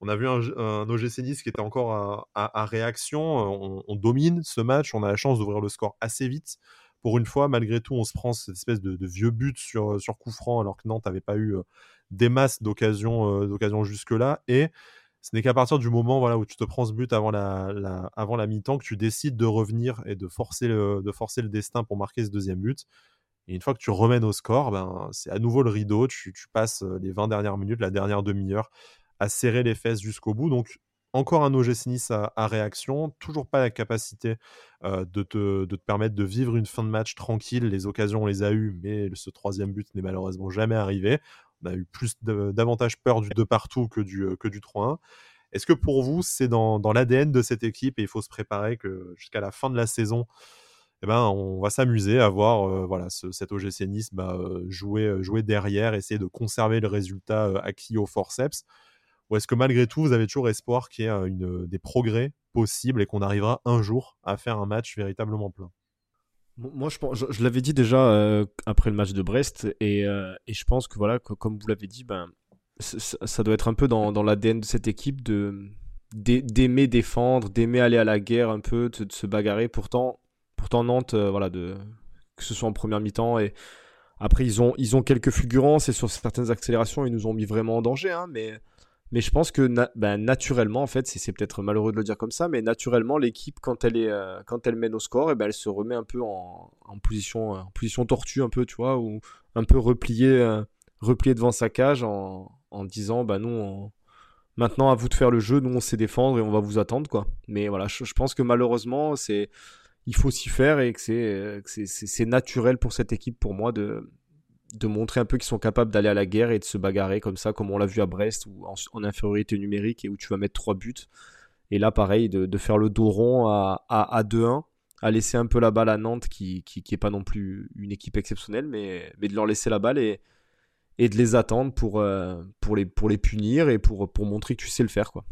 on a vu un, un OGC Nice qui était encore à, réaction. On, domine ce match. On a la chance d'ouvrir le score assez vite. Pour une fois, malgré tout, on se prend cette espèce de, vieux but sur, sur coup franc alors que Nantes n'avait pas eu euh, des masses d'occasions euh, jusque-là. Et ce n'est qu'à partir du moment voilà, où tu te prends ce but avant la, mi-temps que tu décides de revenir et de forcer, le, de forcer le destin pour marquer ce deuxième but. Et une fois que tu remènes au score, ben, c'est à nouveau le rideau. Tu, passes euh, les 20 dernières minutes, la dernière demi-heure, à serrer les fesses jusqu'au bout. Donc, encore un OGC Nice à, réaction. Toujours pas la capacité euh, de, te, de, te, permettre de vivre une fin de match tranquille. Les occasions, on les a eues, mais ce troisième but n'est malheureusement jamais arrivé on a eu plus davantage peur du 2 partout que du, euh, que du 3-1. Est-ce que pour vous, c'est dans, dans l'ADN de cette équipe et il faut se préparer que jusqu'à la fin de la saison, eh ben, on va s'amuser à voir euh, voilà, ce, cet OGC Nice bah, euh, jouer, jouer derrière, essayer de conserver le résultat acquis au forceps? Ou est-ce que malgré tout, vous avez toujours espoir qu'il y ait une, des progrès possibles et qu'on arrivera un jour à faire un match véritablement plein?
Moi, je, je, l'avais dit déjà euh, après le match de Brest, et, euh, et je pense que, voilà, comme vous l'avez dit, ben, ça doit être un peu dans, dans l'ADN de cette équipe d'aimer défendre, d'aimer aller à la guerre un peu, de, se bagarrer. Pourtant, pourtant Nantes, euh, voilà, que ce soit en première mi-temps et après ils ont ils ont quelques fulgurances et sur certaines accélérations ils nous ont mis vraiment en danger, hein, mais mais je pense que ben, naturellement, en fait, c'est peut-être malheureux de le dire comme ça, mais naturellement, l'équipe, quand elle euh, quand elle mène au score, eh ben, elle se remet un peu en, position, en position tortue, un peu, tu vois, ou un peu repliée, euh, devant sa cage en, disant, bah nous, maintenant à vous de faire le jeu, nous on sait défendre et on va vous attendre, quoi. Mais voilà, je, pense que malheureusement, il faut s'y faire et que c'est naturel pour cette équipe, pour moi, de de montrer un peu qu'ils sont capables d'aller à la guerre et de se bagarrer comme ça, comme on l'a vu à Brest, ou en, infériorité numérique et où tu vas mettre trois buts. Et là, pareil, de, faire le dos rond à, à, 2-1, à laisser un peu la balle à Nantes, qui, qui, est pas non plus une équipe exceptionnelle, mais, mais de leur laisser la balle et, et de les attendre pour, euh, pour, les, punir et pour, montrer que tu sais le faire. Quoi.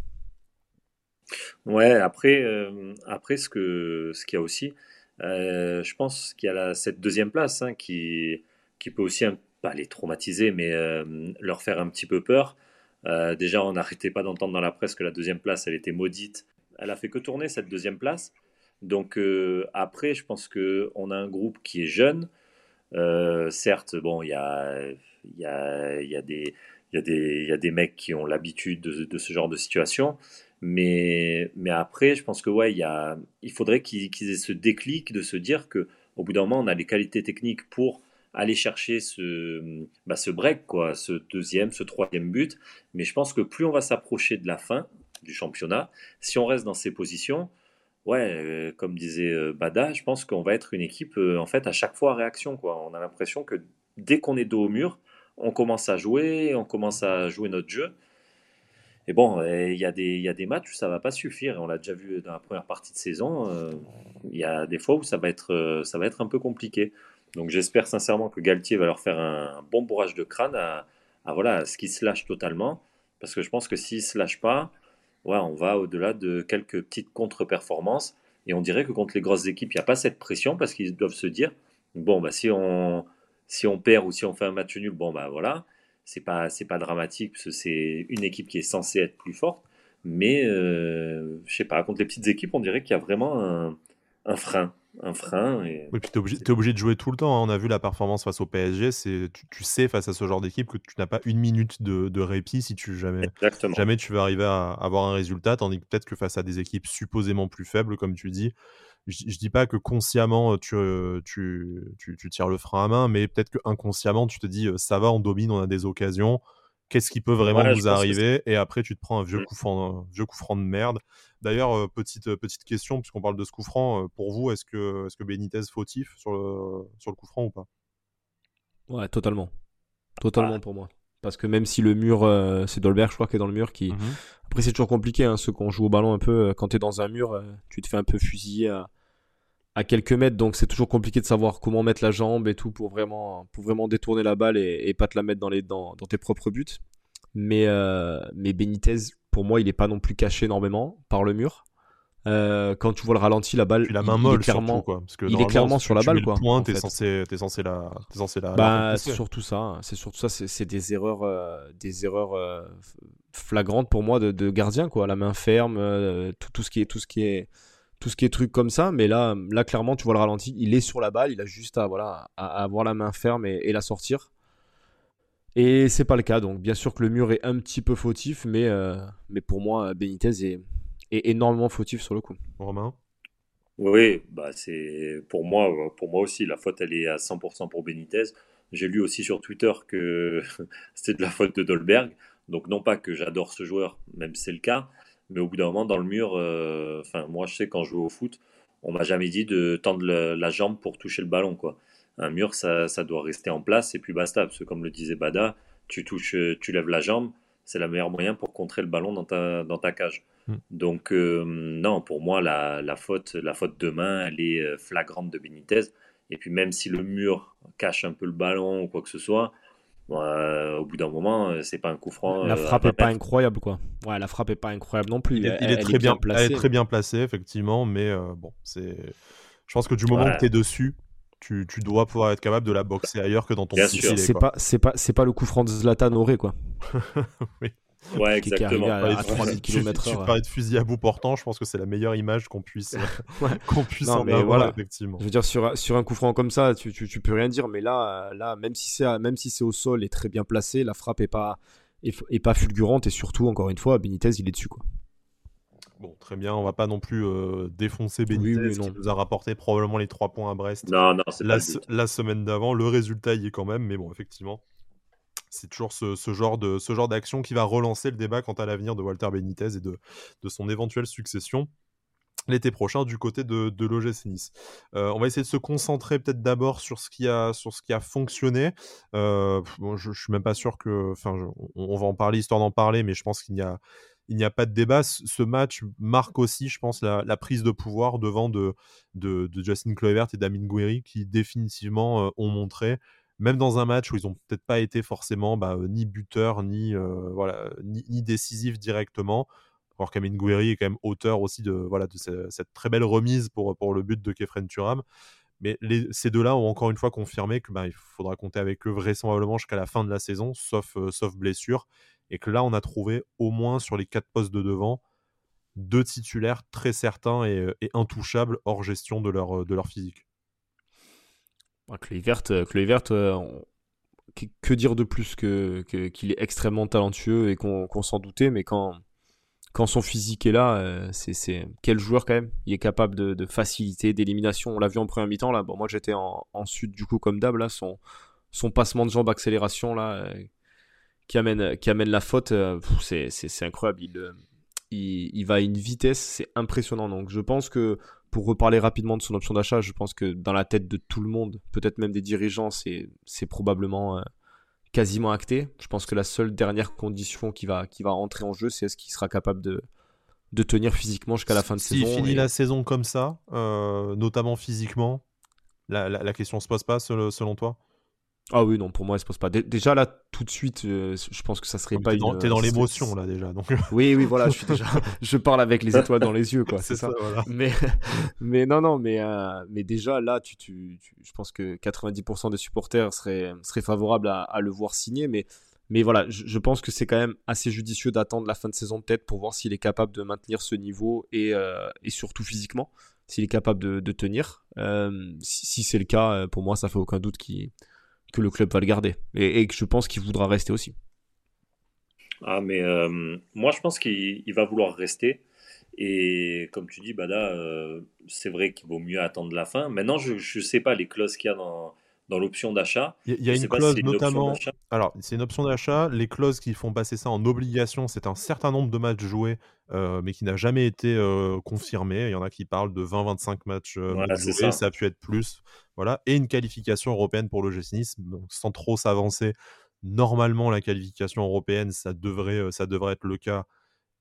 Ouais, après, euh, après ce qu'il ce qu'il y a aussi, euh, je pense qu'il y a cette deuxième place hein, qui qui peut aussi pas les traumatiser, mais euh, leur faire un petit peu peur. Euh, déjà, on n'arrêtait pas d'entendre dans la presse que la deuxième place, elle était maudite. Elle a fait que tourner cette deuxième place. Donc euh, après, je pense qu'on a un groupe qui est jeune. certes, bon, il y a, des, mecs qui ont l'habitude de, ce genre de situation. Mais, après, je pense que ouais, faudrait qu'ils aient ce déclic de se dire que au bout d'un moment, on a les qualités techniques pour aller chercher ce, bah, ce break, quoi, ce deuxième, ce troisième but. Mais je pense que plus on va s'approcher de la fin du championnat, si on reste dans ces positions, ouais, euh, comme disait euh, Bada, je pense qu'on va être une équipe euh, en fait à chaque fois à réaction. Quoi. On a l'impression que dès qu'on est dos au mur, on commence à jouer, on commence à jouer notre jeu. Et bon, il y, a des, y a des matchs où ça va pas suffire. On l'a déjà vu dans la première partie de saison. Il y a des fois où ça va être, ça va être un peu compliqué. Donc j'espère sincèrement que Galtier va leur faire un bon bourrage de crâne à, voilà, ce qu'ils se lâchent totalement. Parce que je pense que s'ils ne se lâchent pas, on va au-delà de quelques petites contre-performances. Et on dirait que contre les grosses équipes, il n'y a pas cette pression parce qu'ils doivent se dire bon, bah, si, on, si on perd ou si on fait un match nul, bon, bah voilà, c'est pas, c'est pas dramatique parce que c'est une équipe qui est censée être plus forte. Mais euh, je sais pas, contre les petites équipes, on dirait qu'il y a vraiment un frein un frein. Et...
Oui, puis tu es, obligé de jouer tout le temps. Hein. On a vu la performance face au PSG. C'est, tu, sais, face à ce genre d'équipe, que tu n'as pas une minute de, répit si tu jamais, jamais tu vas arriver à avoir un résultat. Tandis que peut-être que face à des équipes supposément plus faibles, comme tu dis, je, ne dis pas que consciemment tu, tu, tu, tires le frein à main, mais peut-être que inconsciemment tu te dis ça va, on domine, on a des occasions qu'est-ce qui peut vraiment vous arriver et après tu te prends un vieux, mmh. coup, franc, vieux coup franc de merde. D'ailleurs, euh, petite, euh, petite question, puisqu'on parle de ce coup franc, euh, pour vous, est-ce que, est que Benitez fautif sur le, sur le coup franc ou pas?
Ouais, totalement. Totalement ah. pour moi. Parce que même si le mur, euh, c'est Dolberg, je crois, qui est dans le mur. Qui... Mhm. Après, c'est toujours compliqué. Hein, ceux qui joue au ballon un peu, euh, quand tu es dans un mur, euh, tu te fais un peu fusiller à, à quelques mètres. Donc, c'est toujours compliqué de savoir comment mettre la jambe et tout pour vraiment, pour vraiment détourner la balle et, et pas te la mettre dans, les, dans, dans tes propres buts. Mais, mais Benitez, pour moi, il n'est pas non plus caché énormément par le mur. Euh, quand tu vois le ralenti, la balle,
la main molle, il est clairement,
quoi, parce que il est clairement sur la balle, quoi.
Point, t'es censé, es censé la, es censé la.
Bah, c'est surtout ça. Hein. C'est surtout ça. C'est des erreurs, euh, des erreurs euh, flagrantes pour moi de, de, gardien, quoi. La main ferme, tout, tout, ce qui est, tout ce qui est, tout ce qui est truc comme ça. Mais là, là, clairement, tu vois le ralenti, il est sur la balle, il a juste à, voilà, à, avoir la main ferme et, et la sortir. Et c'est pas le cas. Donc, bien sûr que le mur est un petit peu fautif, mais, mais pour moi, Benitez est est énormément fautif sur le coup.
Romain?
Oui, bah c'est pour moi, pour moi aussi, la faute elle est à 100% pour Benitez. J'ai lu aussi sur Twitter que c'était de la faute de Dolberg. Donc non pas que j'adore ce joueur, même si c'est le cas, mais au bout d'un moment dans le mur, euh, enfin moi je sais quand je joue au foot, on m'a jamais dit de tendre la jambe pour toucher le ballon quoi. Un mur ça, ça, doit rester en place et puis basta parce que comme le disait Bada, tu touches, tu lèves la jambe, c'est le meilleur moyen pour contrer le ballon dans ta, dans ta cage. Mm. Donc, euh, non, pour moi, la, la, faute, la faute de main, elle est euh, flagrante de Benitez. Et puis, même si le mur cache un peu le ballon ou quoi que ce soit, euh, au bout d'un moment, c'est pas un coup franc.
La frappe est pas incroyable, quoi. Ouais, la frappe est pas incroyable non plus.
Il est, très bien, placé. Elle est très bien placée, effectivement, mais bon, c'est. Je pense que du moment que tu es dessus, tu, tu, dois pouvoir être capable de la boxer ailleurs que dans ton
filet. C'est pas, c'est pas, c'est pas le coup franc de Zlatan Auré, quoi.
oui. Ouais, exactement.
À, 3000 km Tu, parlais de fusil à bout portant, je pense que c'est la meilleure image qu'on puisse, qu'on puisse en avoir, voilà. effectivement.
Je veux dire, sur, sur un coup franc comme ça, tu, tu, tu, peux rien dire, mais là, là même si c'est même si c'est au sol et très bien placé, la frappe est pas, est, pas fulgurante et surtout, encore une fois, Benitez, il est dessus, quoi.
Bon, très bien, on va pas non plus euh, défoncer Benitez qui nous a rapporté probablement les 3 points à Brest
non, non,
la, la, semaine d'avant. Le résultat y est quand même, mais bon, effectivement, c'est toujours ce, genre de ce genre d'action qui va relancer le débat quant à l'avenir de Walter Benitez et de, de son éventuelle succession l'été prochain du côté de, de l'OGC Nice. Euh, on va essayer de se concentrer peut-être d'abord sur ce qui a sur ce qui a fonctionné. Euh, je, ne suis même pas sûr que, enfin, on, va en parler histoire d'en parler, mais je pense qu'il n'y a il n'y a pas de débat. Ce match marque aussi, je pense, la, prise de pouvoir devant de, de, Justin Kluivert et Damien Guerri qui définitivement euh, ont montré même dans un match où ils n'ont peut-être pas été forcément bah, euh, ni buteurs, ni, euh, voilà, ni, décisifs directement. Alors qu'Amin Gouiri est quand même auteur aussi de, voilà, cette très belle remise pour, le but de Kefren Turam. Mais ces deux-là ont encore une fois confirmé qu'il bah, faudra compter avec eux vraisemblablement jusqu'à la fin de la saison, sauf, euh, sauf blessure. Et que là, on a trouvé au moins sur les quatre postes de devant deux titulaires très certains et, intouchables hors gestion de leur physique.
Kluivert, Kluivert euh, que dire de plus que qu'il est extrêmement talentueux et qu'on s'en doutait, mais quand, son physique est là, euh, c'est quel joueur quand même. Il est capable de, de facilité, d'élimination. On l'a vu en première mi-temps là. Moi j'étais en, sud du coup comme d'hab là. Son, passement de jambe accélération là euh, qui amène qui amène la faute, c'est incroyable. Il, il, il, va à une vitesse, c'est impressionnant. Donc je pense que pour reparler rapidement de son option d'achat, je pense que dans la tête de tout le monde, peut-être même des dirigeants, c'est, c'est probablement euh, quasiment acté. Je pense que la seule dernière condition qui va, qui va rentrer en jeu, c'est est-ce qu'il sera capable de, de tenir physiquement jusqu'à la fin de saison.
S'il finit la saison comme ça, euh, notamment physiquement, la, la, la question se pose pas selon toi?
Ah oui, non, pour moi, elle se pose pas. déjà, là, tout de suite, euh, je pense que ça serait pas
une. T'es dans l'émotion, là, déjà. Donc...
oui, oui, voilà, je suis déjà. je parle avec les étoiles dans les yeux, quoi. C'est ça. mais, mais non, non, mais, euh, mais déjà, là, tu, tu, je pense que 90% des supporters seraient, seraient favorables à, à, le voir signer. Mais, mais voilà, je, pense que c'est quand même assez judicieux d'attendre la fin de saison, peut-être, pour voir s'il est capable de maintenir ce niveau et, euh, et surtout physiquement, s'il est capable de, de tenir. si, si c'est le cas, pour moi, ça fait aucun doute qu'il que le club va le garder et, que je pense qu'il voudra rester aussi.
Ah, mais euh, moi, je pense qu'il va vouloir rester. Et comme tu dis, Bada, euh, c'est vrai qu'il vaut mieux attendre la fin. Maintenant, je ne sais pas les clauses qu'il y a dans, dans l'option d'achat.
Il y, a une clause notamment. alors, c'est une option d'achat. Les clauses qui font passer ça en obligation, c'est un certain nombre de matchs joués, euh, mais qui n'a jamais été euh, confirmé. Il y en a qui parlent de 20-25 matchs, euh, joués, ça. a pu être plus. Voilà. Et une qualification européenne pour le Nice, sans trop s'avancer. normalement la qualification européenne, ça devrait, ça devrait être le cas.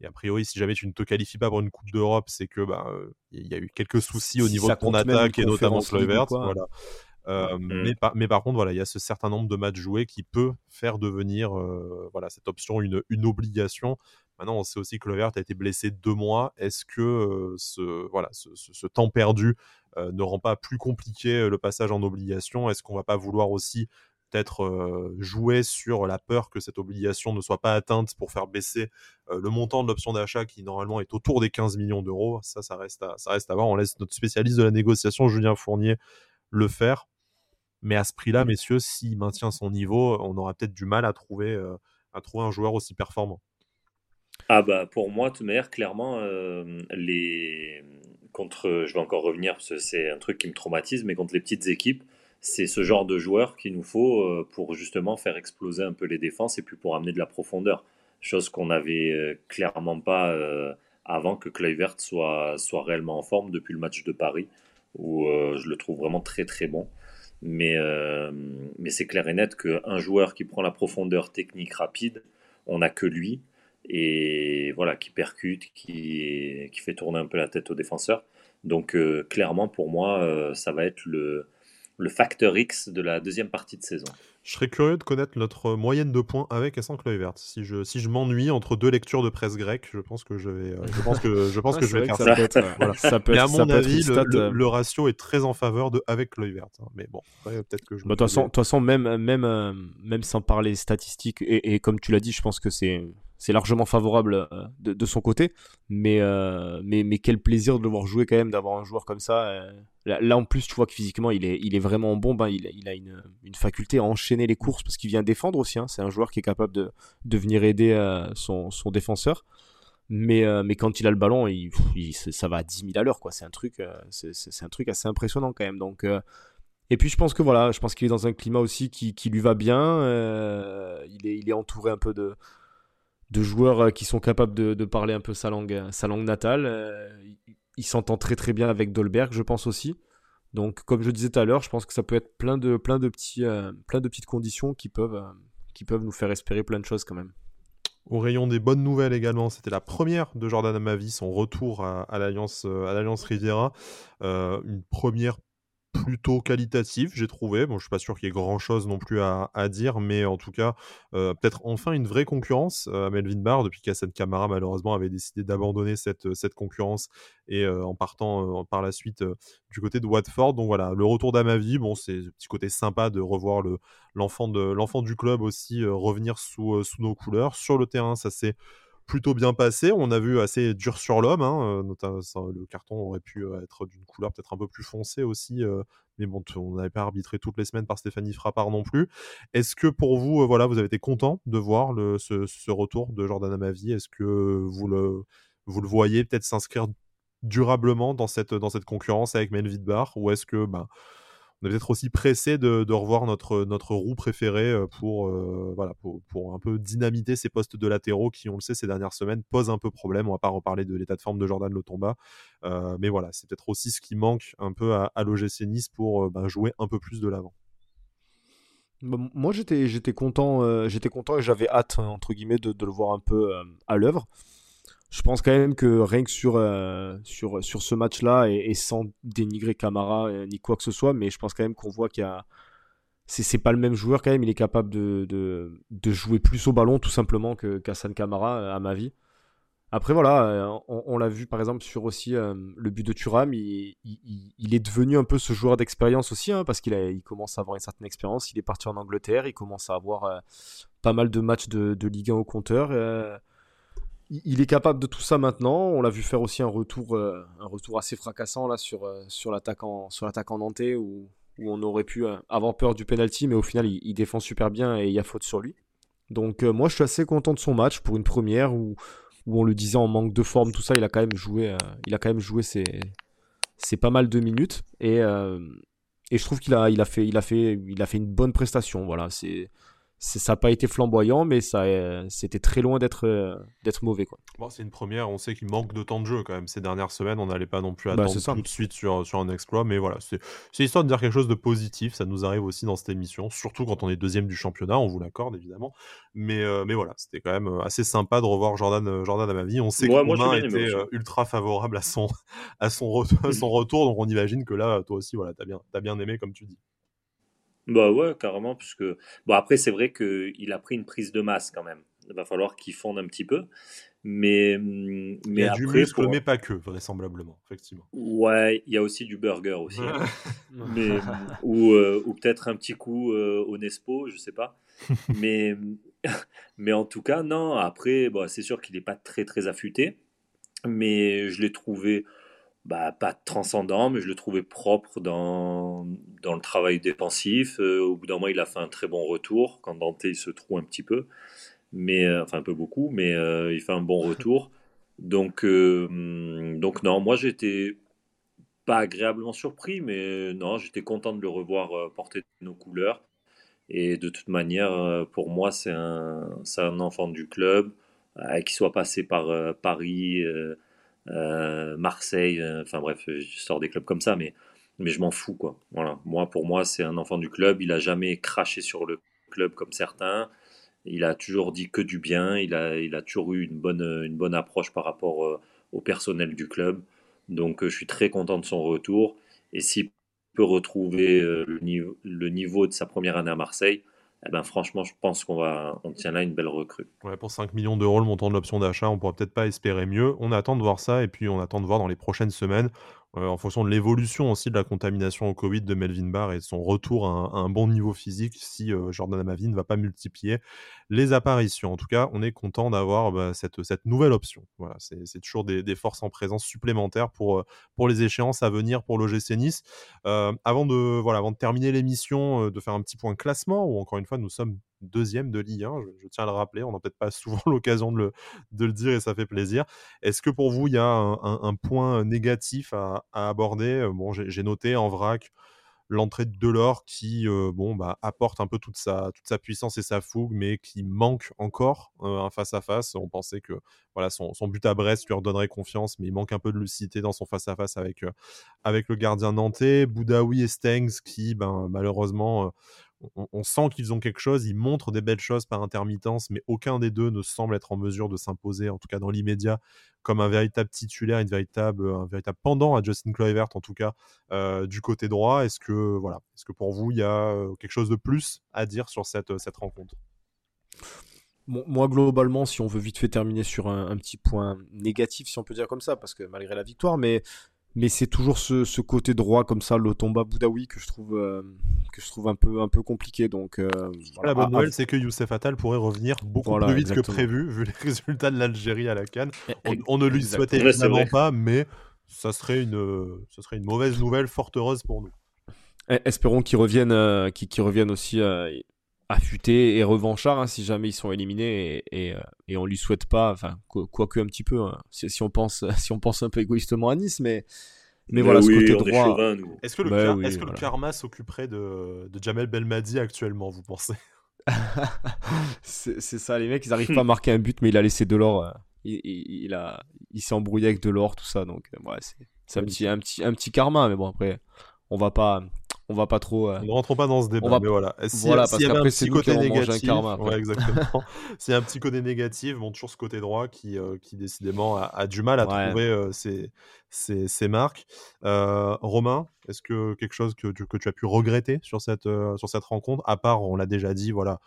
Et a priori, si jamais tu ne te qualifies pas pour une Coupe d'Europe, c'est que bah, il y a eu quelques soucis au niveau de ton attaque et notamment Kluivert. Voilà. Euh, mmh. mais, par, mais, par, contre, voilà, il y a ce certain nombre de matchs joués qui peut faire devenir euh, voilà, cette option une, une, obligation. Maintenant, on sait aussi que Levert a été blessé deux mois. Est-ce que euh, ce, voilà, ce, ce, temps perdu ne rend pas plus compliqué le passage en obligation? Est-ce qu'on va pas vouloir aussi peut-être jouer sur la peur que cette obligation ne soit pas atteinte pour faire baisser le montant de l'option d'achat qui normalement est autour des 15 millions d'euros? Ça, ça reste, à, ça reste à voir. On laisse notre spécialiste de la négociation, Julien Fournier, le faire. Mais à ce prix-là, messieurs, s'il maintient son niveau, on aura peut-être du mal à trouver, euh, à trouver un joueur aussi performant.
Ah bah pour moi, de toute manière, clairement, euh, les contre, je vais encore revenir parce que c'est un truc qui me traumatise, mais contre les petites équipes, c'est ce genre de joueur qu'il nous faut euh, pour justement faire exploser un peu les défenses et puis pour amener de la profondeur. Chose qu'on n'avait clairement pas avant que Kluivert soit, soit réellement en forme depuis le match de Paris, où je le trouve vraiment très très bon. Mais, euh, mais c'est clair et net qu'un joueur qui prend la profondeur technique rapide, on n'a que lui. Et voilà, qui percute, qui, qui fait tourner un peu la tête au défenseur. Donc euh, clairement, pour moi, euh, ça va être le, le facteur X de la deuxième partie de saison.
Je serais curieux de connaître notre moyenne de points avec et sans Kluivert. Si je, si je m'ennuie entre deux lectures de presse grecque, je pense que je vais, euh, je pense que, je pense que je vais faire ça. ça. peut Mais à mon avis, euh. le, ratio est très en faveur de avec Kluivert. Hein. Mais bon, peut-être que je.
Bah, de toute façon, même, même, euh, même sans parler statistiques, et, et comme tu l'as dit, je pense que c'est c'est largement favorable euh, de, son côté. Mais, euh, mais, mais quel plaisir de le voir jouer quand même, d'avoir un joueur comme ça. Euh. Là, en plus, tu vois que physiquement, il est, il est vraiment bon. Ben, il, il, a une, une, faculté à enchaîner les courses parce qu'il vient défendre aussi. Hein. C'est un joueur qui est capable de, de venir aider son, son, défenseur. Mais, mais quand il a le ballon, il, ça va à 10 000 à l'heure. C'est un, truc, c'est un truc assez impressionnant quand même. Donc. Et puis je pense que voilà, je pense qu'il est dans un climat aussi qui, lui va bien. il, est, il est entouré un peu de, de joueurs euh, qui sont capables de, parler un peu sa langue, euh, sa langue natale. Euh, il, s'entend très très bien avec Dolberg, je pense aussi. Donc, comme je disais tout à l'heure, je pense que ça peut être plein de, de petites conditions qui peuvent, qui peuvent nous faire espérer plein de choses quand même.
Au rayon des bonnes nouvelles également, c'était la première de Jordan Amavi, son retour à, à l'Alliance Riviera. une première plutôt qualitatif, j'ai trouvé. Bon, je suis pas sûr qu'il y ait grand chose non plus à, dire, mais en tout cas, euh, peut-être enfin une vraie concurrence euh, à Melvin Barr, depuis qu'Assad Camara, malheureusement, avait décidé d'abandonner cette, cette concurrence et euh, en partant par la suite du côté de Watford. Donc voilà, le retour d'Amavi, bon, c'est un petit côté sympa de revoir l'enfant du club aussi revenir sous, sous nos couleurs. Sur le terrain, ça c'est plutôt bien passé. On a vu assez dur sur l'homme. Hein, euh, le carton aurait pu euh, être d'une couleur peut-être un peu plus foncée aussi. Euh, mais bon, on n'avait pas arbitré toutes les semaines par Stéphanie Frappard non plus. Est-ce que pour vous, voilà, vous avez été content de voir ce, retour de Jordan Amavi Est-ce que vous le, vous le voyez peut-être s'inscrire durablement dans cette, dans cette concurrence avec Melvin Bar Ou est-ce que bah, on est peut-être aussi pressé de, revoir notre, roue préférée euh, pour, euh, pour, un peu dynamiter ces postes de latéraux qui, on le sait, ces dernières semaines posent un peu problème. On va pas reparler de l'état de forme de Jordan Lotomba. Euh, mais voilà, c'est peut-être aussi ce qui manque un peu à, à l'OGC Nice pour bah, jouer un peu plus de l'avant.
Bah, moi, j'étais, content, et j'avais hâte, entre guillemets, de, le voir un peu à l'œuvre je pense quand même que rien que sur, euh, sur, sur ce match-là, et, sans dénigrer Camara euh, ni quoi que ce soit, mais je pense quand même qu'on voit qu'il y a. C'est pas le même joueur quand même, il est capable de, de, de jouer plus au ballon tout simplement que qu'Hassan Camara, euh, à ma vie. Après voilà, on, l'a vu par exemple sur aussi le but de Thuram, il, il, il, est devenu un peu ce joueur d'expérience aussi, hein, parce qu'il il commence à avoir une certaine expérience, il est parti en Angleterre, il commence à avoir pas mal de matchs de, de Ligue 1 au compteur il est capable de tout ça maintenant. On l'a vu faire aussi un retour, euh, un retour assez fracassant là sur, euh, sur l'attaquant sur l'attaquant nantais où, on aurait pu euh, avoir peur du penalty, mais au final il, défend super bien et il y a faute sur lui. Donc moi je suis assez content de son match pour une première où, on le disait en manque de forme tout ça, il a quand même joué, il a quand même joué ses, ses pas mal de minutes et, et je trouve qu'il a, il a fait, il a fait, il a fait une bonne prestation. Voilà, c'est ça n'a pas été flamboyant, mais ça, euh, c'était très loin d'être euh, d'être mauvais. Quoi.
Bon, c'est une première, on sait qu'il manque de temps de jeu quand même. Ces dernières semaines, on n'allait pas non plus bah, attendre tout de suite sur, sur un exploit, mais voilà, c'est histoire de dire quelque chose de positif. Ça nous arrive aussi dans cette émission, surtout quand on est deuxième du championnat, on vous l'accorde évidemment. Mais, euh, mais voilà, c'était quand même assez sympa de revoir Jordan, Jordan à ma vie. On sait que Romain était ultra favorable à son, à, son son retour, donc on imagine que là, toi aussi, voilà, t'as bien, as bien aimé comme tu dis.
Bah ouais, carrément, puisque bon après c'est vrai qu'il a pris une prise de masse quand même. Il va falloir qu'il fonde un petit peu, mais mais
il y a du muscle, mais pas que vraisemblablement, effectivement.
Ouais, il y a aussi du burger aussi, hein. mais ou, euh, ou peut-être un petit coup euh, au Nespo, je sais pas. mais mais en tout cas non. Après, bon, c'est sûr qu'il n'est pas très très affûté, mais je l'ai trouvé bah, pas transcendant, mais je le trouvais propre dans, dans le travail défensif. Euh, au bout d'un moment, il a fait un très bon retour quand Dante il se trouve un petit peu, mais euh, enfin un peu beaucoup, mais euh, il fait un bon retour. Donc, donc non, moi j'étais pas agréablement surpris, mais non, j'étais content de le revoir porter nos couleurs. Et de toute manière, pour moi, c'est un, un enfant du club, qui soit passé par Paris. Euh, Marseille, euh, enfin bref, je sors des clubs comme ça, mais, mais je m'en fous quoi. Voilà. Moi, pour moi, c'est un enfant du club. Il a jamais craché sur le club comme certains. Il a toujours dit que du bien. Il a, il a toujours eu une bonne, une bonne approche par rapport euh, au personnel du club. Donc, je suis très content de son retour. Et s'il peut retrouver le niveau, le niveau de sa première année à Marseille, eh ben, franchement, je pense qu'on va, on tient là une belle recrue.
Pour 5 millions d'euros, le montant de l'option d'achat, on pourra peut-être pas espérer mieux. On attend de voir ça et puis on attend de voir dans les prochaines semaines euh, en fonction de l'évolution aussi de la contamination au Covid de Melvin Barr et de son retour à un, bon niveau physique, si euh, Jordan Amavi ne va pas multiplier les apparitions. En tout cas, on est content d'avoir bah, cette, nouvelle option. Voilà, c'est toujours des, forces en présence supplémentaires pour, euh, pour les échéances à venir pour l'OGC Nice. avant, de, voilà, avant de terminer l'émission, de faire un petit point classement, où encore une fois, nous sommes deuxième de Ligue 1, je, tiens à le rappeler, on n'a peut-être pas souvent l'occasion de le, dire et ça fait plaisir. Est-ce que pour vous, il y a un, point négatif à, aborder? Bon, j'ai noté en vrac l'entrée de Delors qui euh, bon, bah, apporte un peu toute sa, puissance et sa fougue, mais qui manque encore euh, un face-à-face. On pensait que voilà, son, but à Brest lui redonnerait confiance, mais il manque un peu de lucidité dans son face-à-face avec, euh, avec le gardien nantais. Boudaoui et Stengs qui, ben, malheureusement, on, sent qu'ils ont quelque chose, ils montrent des belles choses par intermittence, mais aucun des deux ne semble être en mesure de s'imposer, en tout cas dans l'immédiat, comme un véritable titulaire, un véritable pendant à Justin Kluivert, en tout cas euh, du côté droit. Est-ce que, voilà, est-ce que pour vous, il y a euh, quelque chose de plus à dire sur cette, cette rencontre?
Moi, globalement, si on veut vite fait terminer sur un, petit point négatif, si on peut dire comme ça, parce que malgré la victoire, mais mais c'est toujours ce, côté droit comme ça, le tomba Boudaoui que je trouve euh, que je trouve un peu un peu compliqué. Donc euh,
la bonne nouvelle, c'est que Youssef Attal pourrait revenir beaucoup plus vite que prévu vu les résultats de l'Algérie à la Cannes. On, ne lui souhaitait évidemment pas, mais ça serait une ça serait une mauvaise nouvelle fort heureuse pour nous.
Eh, espérons qu'ils reviennent, euh, reviennent aussi affûté et revanchard hein, si jamais ils sont éliminés et, et, euh, et, on lui souhaite pas, enfin quoique un petit peu, hein, si, on pense si on pense un peu égoïstement à Nice, mais mais, voilà ce côté droit.
Est-ce que, le, bah est que le karma s'occuperait de, de Jamel Belmadi actuellement, vous pensez?
C'est ça, les mecs ils arrivent pas à marquer un but, mais il a laissé de l'or. Euh, il, il, a, il s'est embrouillé avec de l'or, tout ça, donc euh, ouais, c'est un petit, un petit, un petit karma, mais bon après, on va pas, on va pas trop.
Euh, ne rentrons pas dans ce débat.
Va...
Mais voilà.
Si, voilà, parce qu'après c'est côté négatif. Karma,
ouais, exactement. S'il y a un petit côté négatif, bon, toujours ce côté droit qui, euh, qui décidément a, du mal à trouver euh, ses, ses, ses, marques. Romain, est-ce que quelque chose que tu, que tu as pu regretter sur cette, sur cette rencontre, à part, on l'a déjà dit, voilà,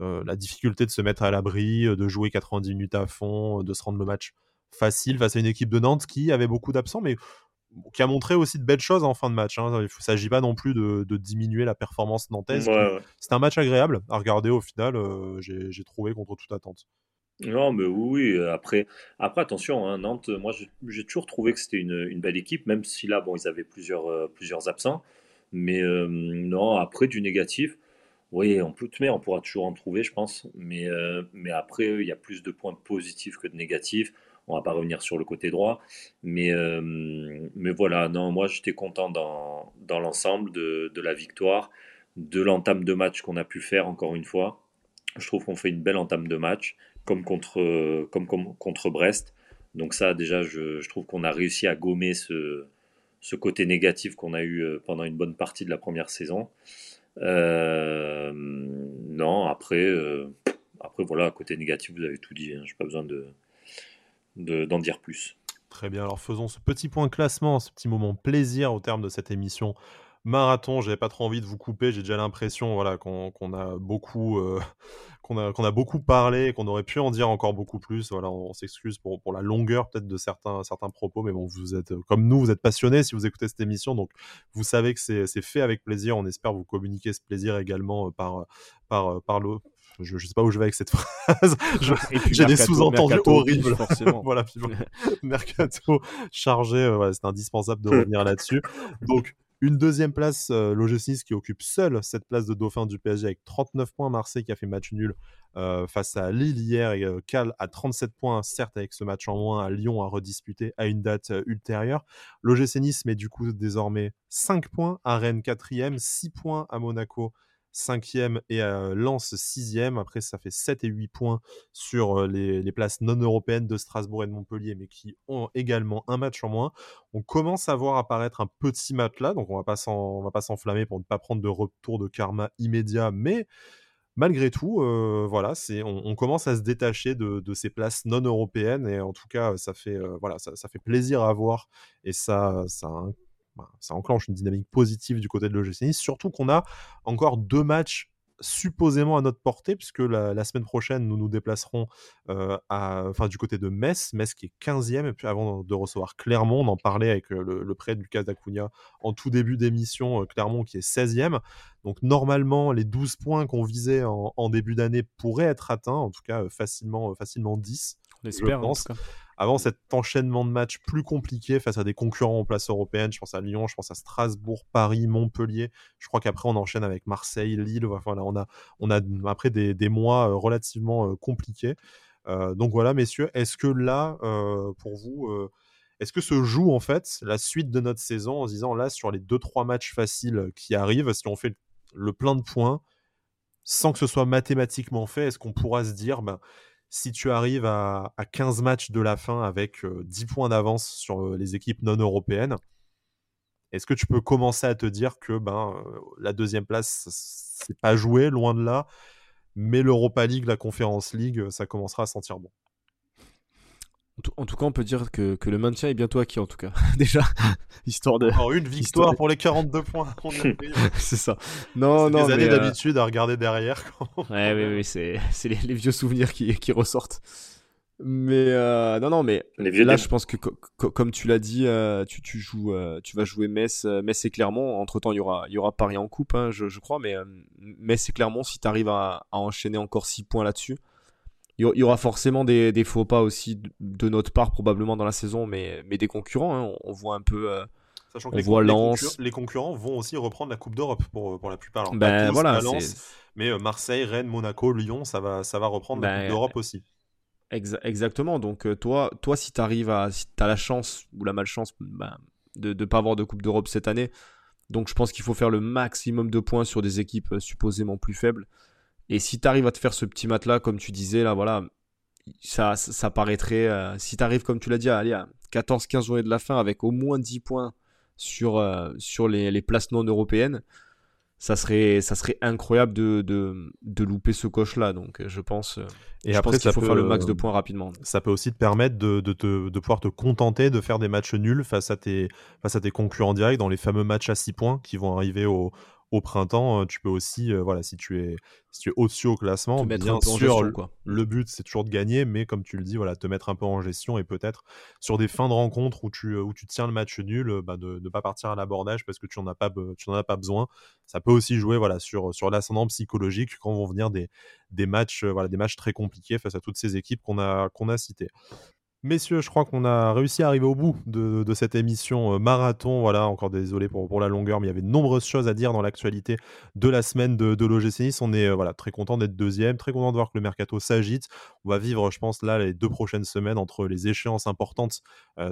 la difficulté de se mettre à l'abri, de jouer 90 minutes à fond, de se rendre le match facile face à une équipe de Nantes qui avait beaucoup d'absents, mais qui a montré aussi de belles choses en fin de match. Hein. Il ne s'agit pas non plus de, diminuer la performance nantaise. C'est un match agréable à regarder au final, euh, j'ai trouvé contre toute attente.
Non, mais oui, Après, après attention, hein, Nantes, moi j'ai toujours trouvé que c'était une, belle équipe, même si là, bon, ils avaient plusieurs, euh, plusieurs absents. Mais euh, non, après du négatif, oui, on peut, mais on pourra toujours en trouver, je pense. Mais, mais après, il y a plus de points positifs que de négatifs. On va pas revenir sur le côté droit. Mais, euh, mais voilà, non, moi j'étais content dans, l'ensemble de, la victoire, de l'entame de match qu'on a pu faire encore une fois. Je trouve qu'on fait une belle entame de match, comme contre, comme, contre Brest. Donc ça, déjà, je, trouve qu'on a réussi à gommer ce, côté négatif qu'on a eu pendant une bonne partie de la première saison. non, après, après, voilà, côté négatif, vous avez tout dit. Hein. Je n'ai pas besoin de, d'en dire plus.
Très bien, alors faisons ce petit point classement, ce petit moment plaisir au terme de cette émission marathon. J'avais pas trop envie de vous couper, j'ai déjà l'impression voilà, qu'on a beaucoup euh, qu'on a, qu'on beaucoup parlé qu'on aurait pu en dire encore beaucoup plus. Voilà, on, s'excuse pour, pour la longueur peut-être de certains, certains propos, mais bon, vous êtes comme nous, vous êtes passionnés si vous écoutez cette émission, donc vous savez que c'est fait avec plaisir. On espère vous communiquer ce plaisir également euh, par, par, par, le, je, ne sais pas où je vais avec cette phrase. J'ai des sous-entendus horribles. Forcément. voilà, Mercato chargé, euh, c'est indispensable de revenir là-dessus. Donc, une deuxième place, euh, l'OGC qui occupe seul cette place de dauphin du PSG avec 39 points. Marseille qui a fait match nul euh, face à Lille hier et euh, Cal à 37 points, certes avec ce match en moins à Lyon à redisputer à une date ultérieure. L'OGC Nice met du coup désormais 5 points à Rennes 4e, 6 points à Monaco cinquième et Lens sixième. Après, ça fait 7 et 8 points sur les, places non européennes de Strasbourg et de Montpellier, mais qui ont également un match en moins. On commence à voir apparaître un petit là, donc on va pas va pas s'enflammer pour ne pas prendre de retour de karma immédiat, mais malgré tout, voilà, c'est on, commence à se détacher de, ces places non européennes et en tout cas, ça fait voilà, ça, fait plaisir à voir et ça, ça a un ça enclenche une dynamique positive du côté de l'OGC Nice, surtout qu'on a encore deux matchs supposément à notre portée, puisque la, semaine prochaine, nous nous déplacerons euh, à, enfin, du côté de Metz, Metz qui est 15e, et puis avant de recevoir Clermont, on en parlait avec euh, le, prêt de Lucas Dacunha en tout début d'émission, euh, Clermont qui est 16e. Donc normalement, les 12 points qu'on visait en, en début d'année pourraient être atteints, en tout cas facilement, facilement 10.
On espère, je pense
avant cet enchaînement de matchs plus compliqué face à des concurrents en place européenne. Je pense à Lyon, je pense à Strasbourg, Paris, Montpellier. Je crois qu'après, on enchaîne avec Marseille, Lille. Voilà, on a, on a après des, mois euh, relativement euh, compliqués. Euh, donc voilà, messieurs, est-ce que là, pour vous, est-ce que se joue en fait la suite de notre saison en se disant là, sur les 2-3 matchs faciles qui arrivent, si on fait le plein de points, sans que ce soit mathématiquement fait, est-ce qu'on pourra se dire, ben, si tu arrives à, 15 matchs de la fin avec 10 points d'avance sur les équipes non européennes, est-ce que tu peux commencer à te dire que ben, la deuxième place, c'est pas joué, loin de là, mais l'Europa League, la Conference League, ça commencera à sentir bon?
En tout cas, on peut dire que, le maintien est bientôt acquis, en tout cas. Déjà, histoire de.
Alors, une victoire pour les 42 points
c'est ça. Non, non.
Des années euh, d'habitude à regarder derrière.
ouais, oui, oui, c'est, les, vieux souvenirs qui, ressortent. Mais euh, non, non, mais là, je pense que comme tu l'as dit, euh, tu, joues, tu vas jouer Metz, Metz et Clermont. Entre temps, il y aura, il y aura Paris en coupe, hein, je, crois, mais Metz et Clermont, si tu arrives à, à, enchaîner encore 6 points là-dessus, il y aura forcément des, faux pas aussi de notre part probablement dans la saison, mais, mais des concurrents. Hein. on, voit un peu. Euh,
Sachant que les, voit Lens. Les, concurrents vont aussi reprendre la Coupe d'Europe pour, pour la plupart.
ben, voilà,
mais euh, Marseille, Rennes, Monaco, Lyon, ça va, ça va reprendre la ben, Coupe d'Europe aussi.
exactement. Donc euh, toi, toi, si tu arrives à, si as la chance ou la malchance ben, de ne pas avoir de Coupe d'Europe cette année, donc je pense qu'il faut faire le maximum de points sur des équipes supposément plus faibles. Et si tu arrives à te faire ce petit mat là, comme tu disais, là, voilà, ça, ça, paraîtrait. Euh, si tu arrives, comme tu l'as dit, à aller à 14-15 journées de la fin avec au moins 10 points sur, euh, sur les, les, places non européennes, ça serait, ça serait incroyable de, de, de louper ce coche-là. Donc, je pense, euh, et après, qu'il faut faire le max de points rapidement.
Ça peut aussi te permettre de, de, te, de, pouvoir te contenter de faire des matchs nuls face à tes, face à tes concurrents directs dans les fameux matchs à 6 points qui vont arriver au, au printemps, tu peux aussi, voilà, si tu es, si tu es au-dessus au classement, bien sûr, le but c'est toujours de gagner, mais comme tu le dis, voilà, te mettre un peu en gestion et peut-être sur des fins de rencontre où tu, où tu tiens le match nul, bah, de ne pas partir à l'abordage parce que tu n'en as pas, tu as pas besoin. Ça peut aussi jouer, voilà, sur, sur l'ascendant psychologique quand vont venir des, des matchs, voilà, des matchs très compliqués face à toutes ces équipes qu'on a, qu'on a citées. Messieurs, je crois qu'on a réussi à arriver au bout de, cette émission euh, marathon. Voilà, encore désolé pour, la longueur, mais il y avait de nombreuses choses à dire dans l'actualité de la semaine de, de l'OGC Nice. On est euh, voilà, très content d'être deuxième, très content de voir que le mercato s'agite. On va vivre, je pense, là, les deux prochaines semaines entre les échéances importantes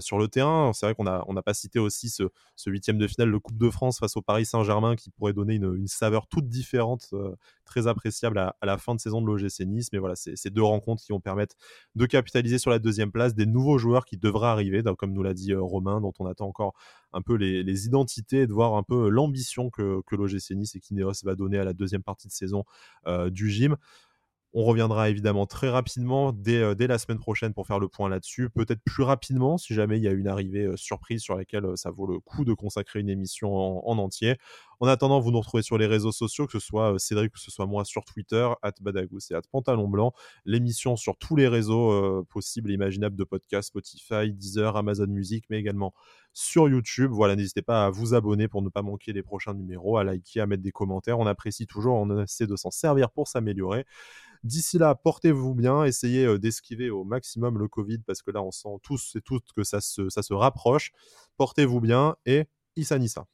sur le terrain. C'est vrai qu'on n'a pas cité aussi ce, huitième de finale de Coupe de France face au Paris Saint-Germain qui pourrait donner une, saveur toute différente, très appréciable à, la fin de saison de l'OGC Nice. Mais voilà, c'est ces deux rencontres qui vont permettre de capitaliser sur la deuxième place, des nouveaux joueurs qui devraient arriver, comme nous l'a dit Romain, dont on attend encore un peu les, identités et de voir un peu l'ambition que, que l'OGC Nice et Kineos va donner à la deuxième partie de saison du gym. On reviendra évidemment très rapidement dès, dès, la semaine prochaine pour faire le point là-dessus. Peut-être plus rapidement si jamais il y a une arrivée surprise sur laquelle ça vaut le coup de consacrer une émission en, entier. En attendant, vous nous retrouvez sur les réseaux sociaux, que ce soit Cédric, que ce soit moi sur Twitter, at Badagous et at Pantalon Blanc. L'émission sur tous les réseaux possibles et imaginables de podcast, Spotify, Deezer, Amazon Music, mais également sur YouTube. Voilà, n'hésitez pas à vous abonner pour ne pas manquer les prochains numéros, à liker, à mettre des commentaires. On apprécie toujours, on essaie de s'en servir pour s'améliorer. D'ici là, portez-vous bien, essayez euh, d'esquiver au maximum le Covid parce que là, on sent tous et toutes que ça se, ça se rapproche. Portez-vous bien et Issa Nissa.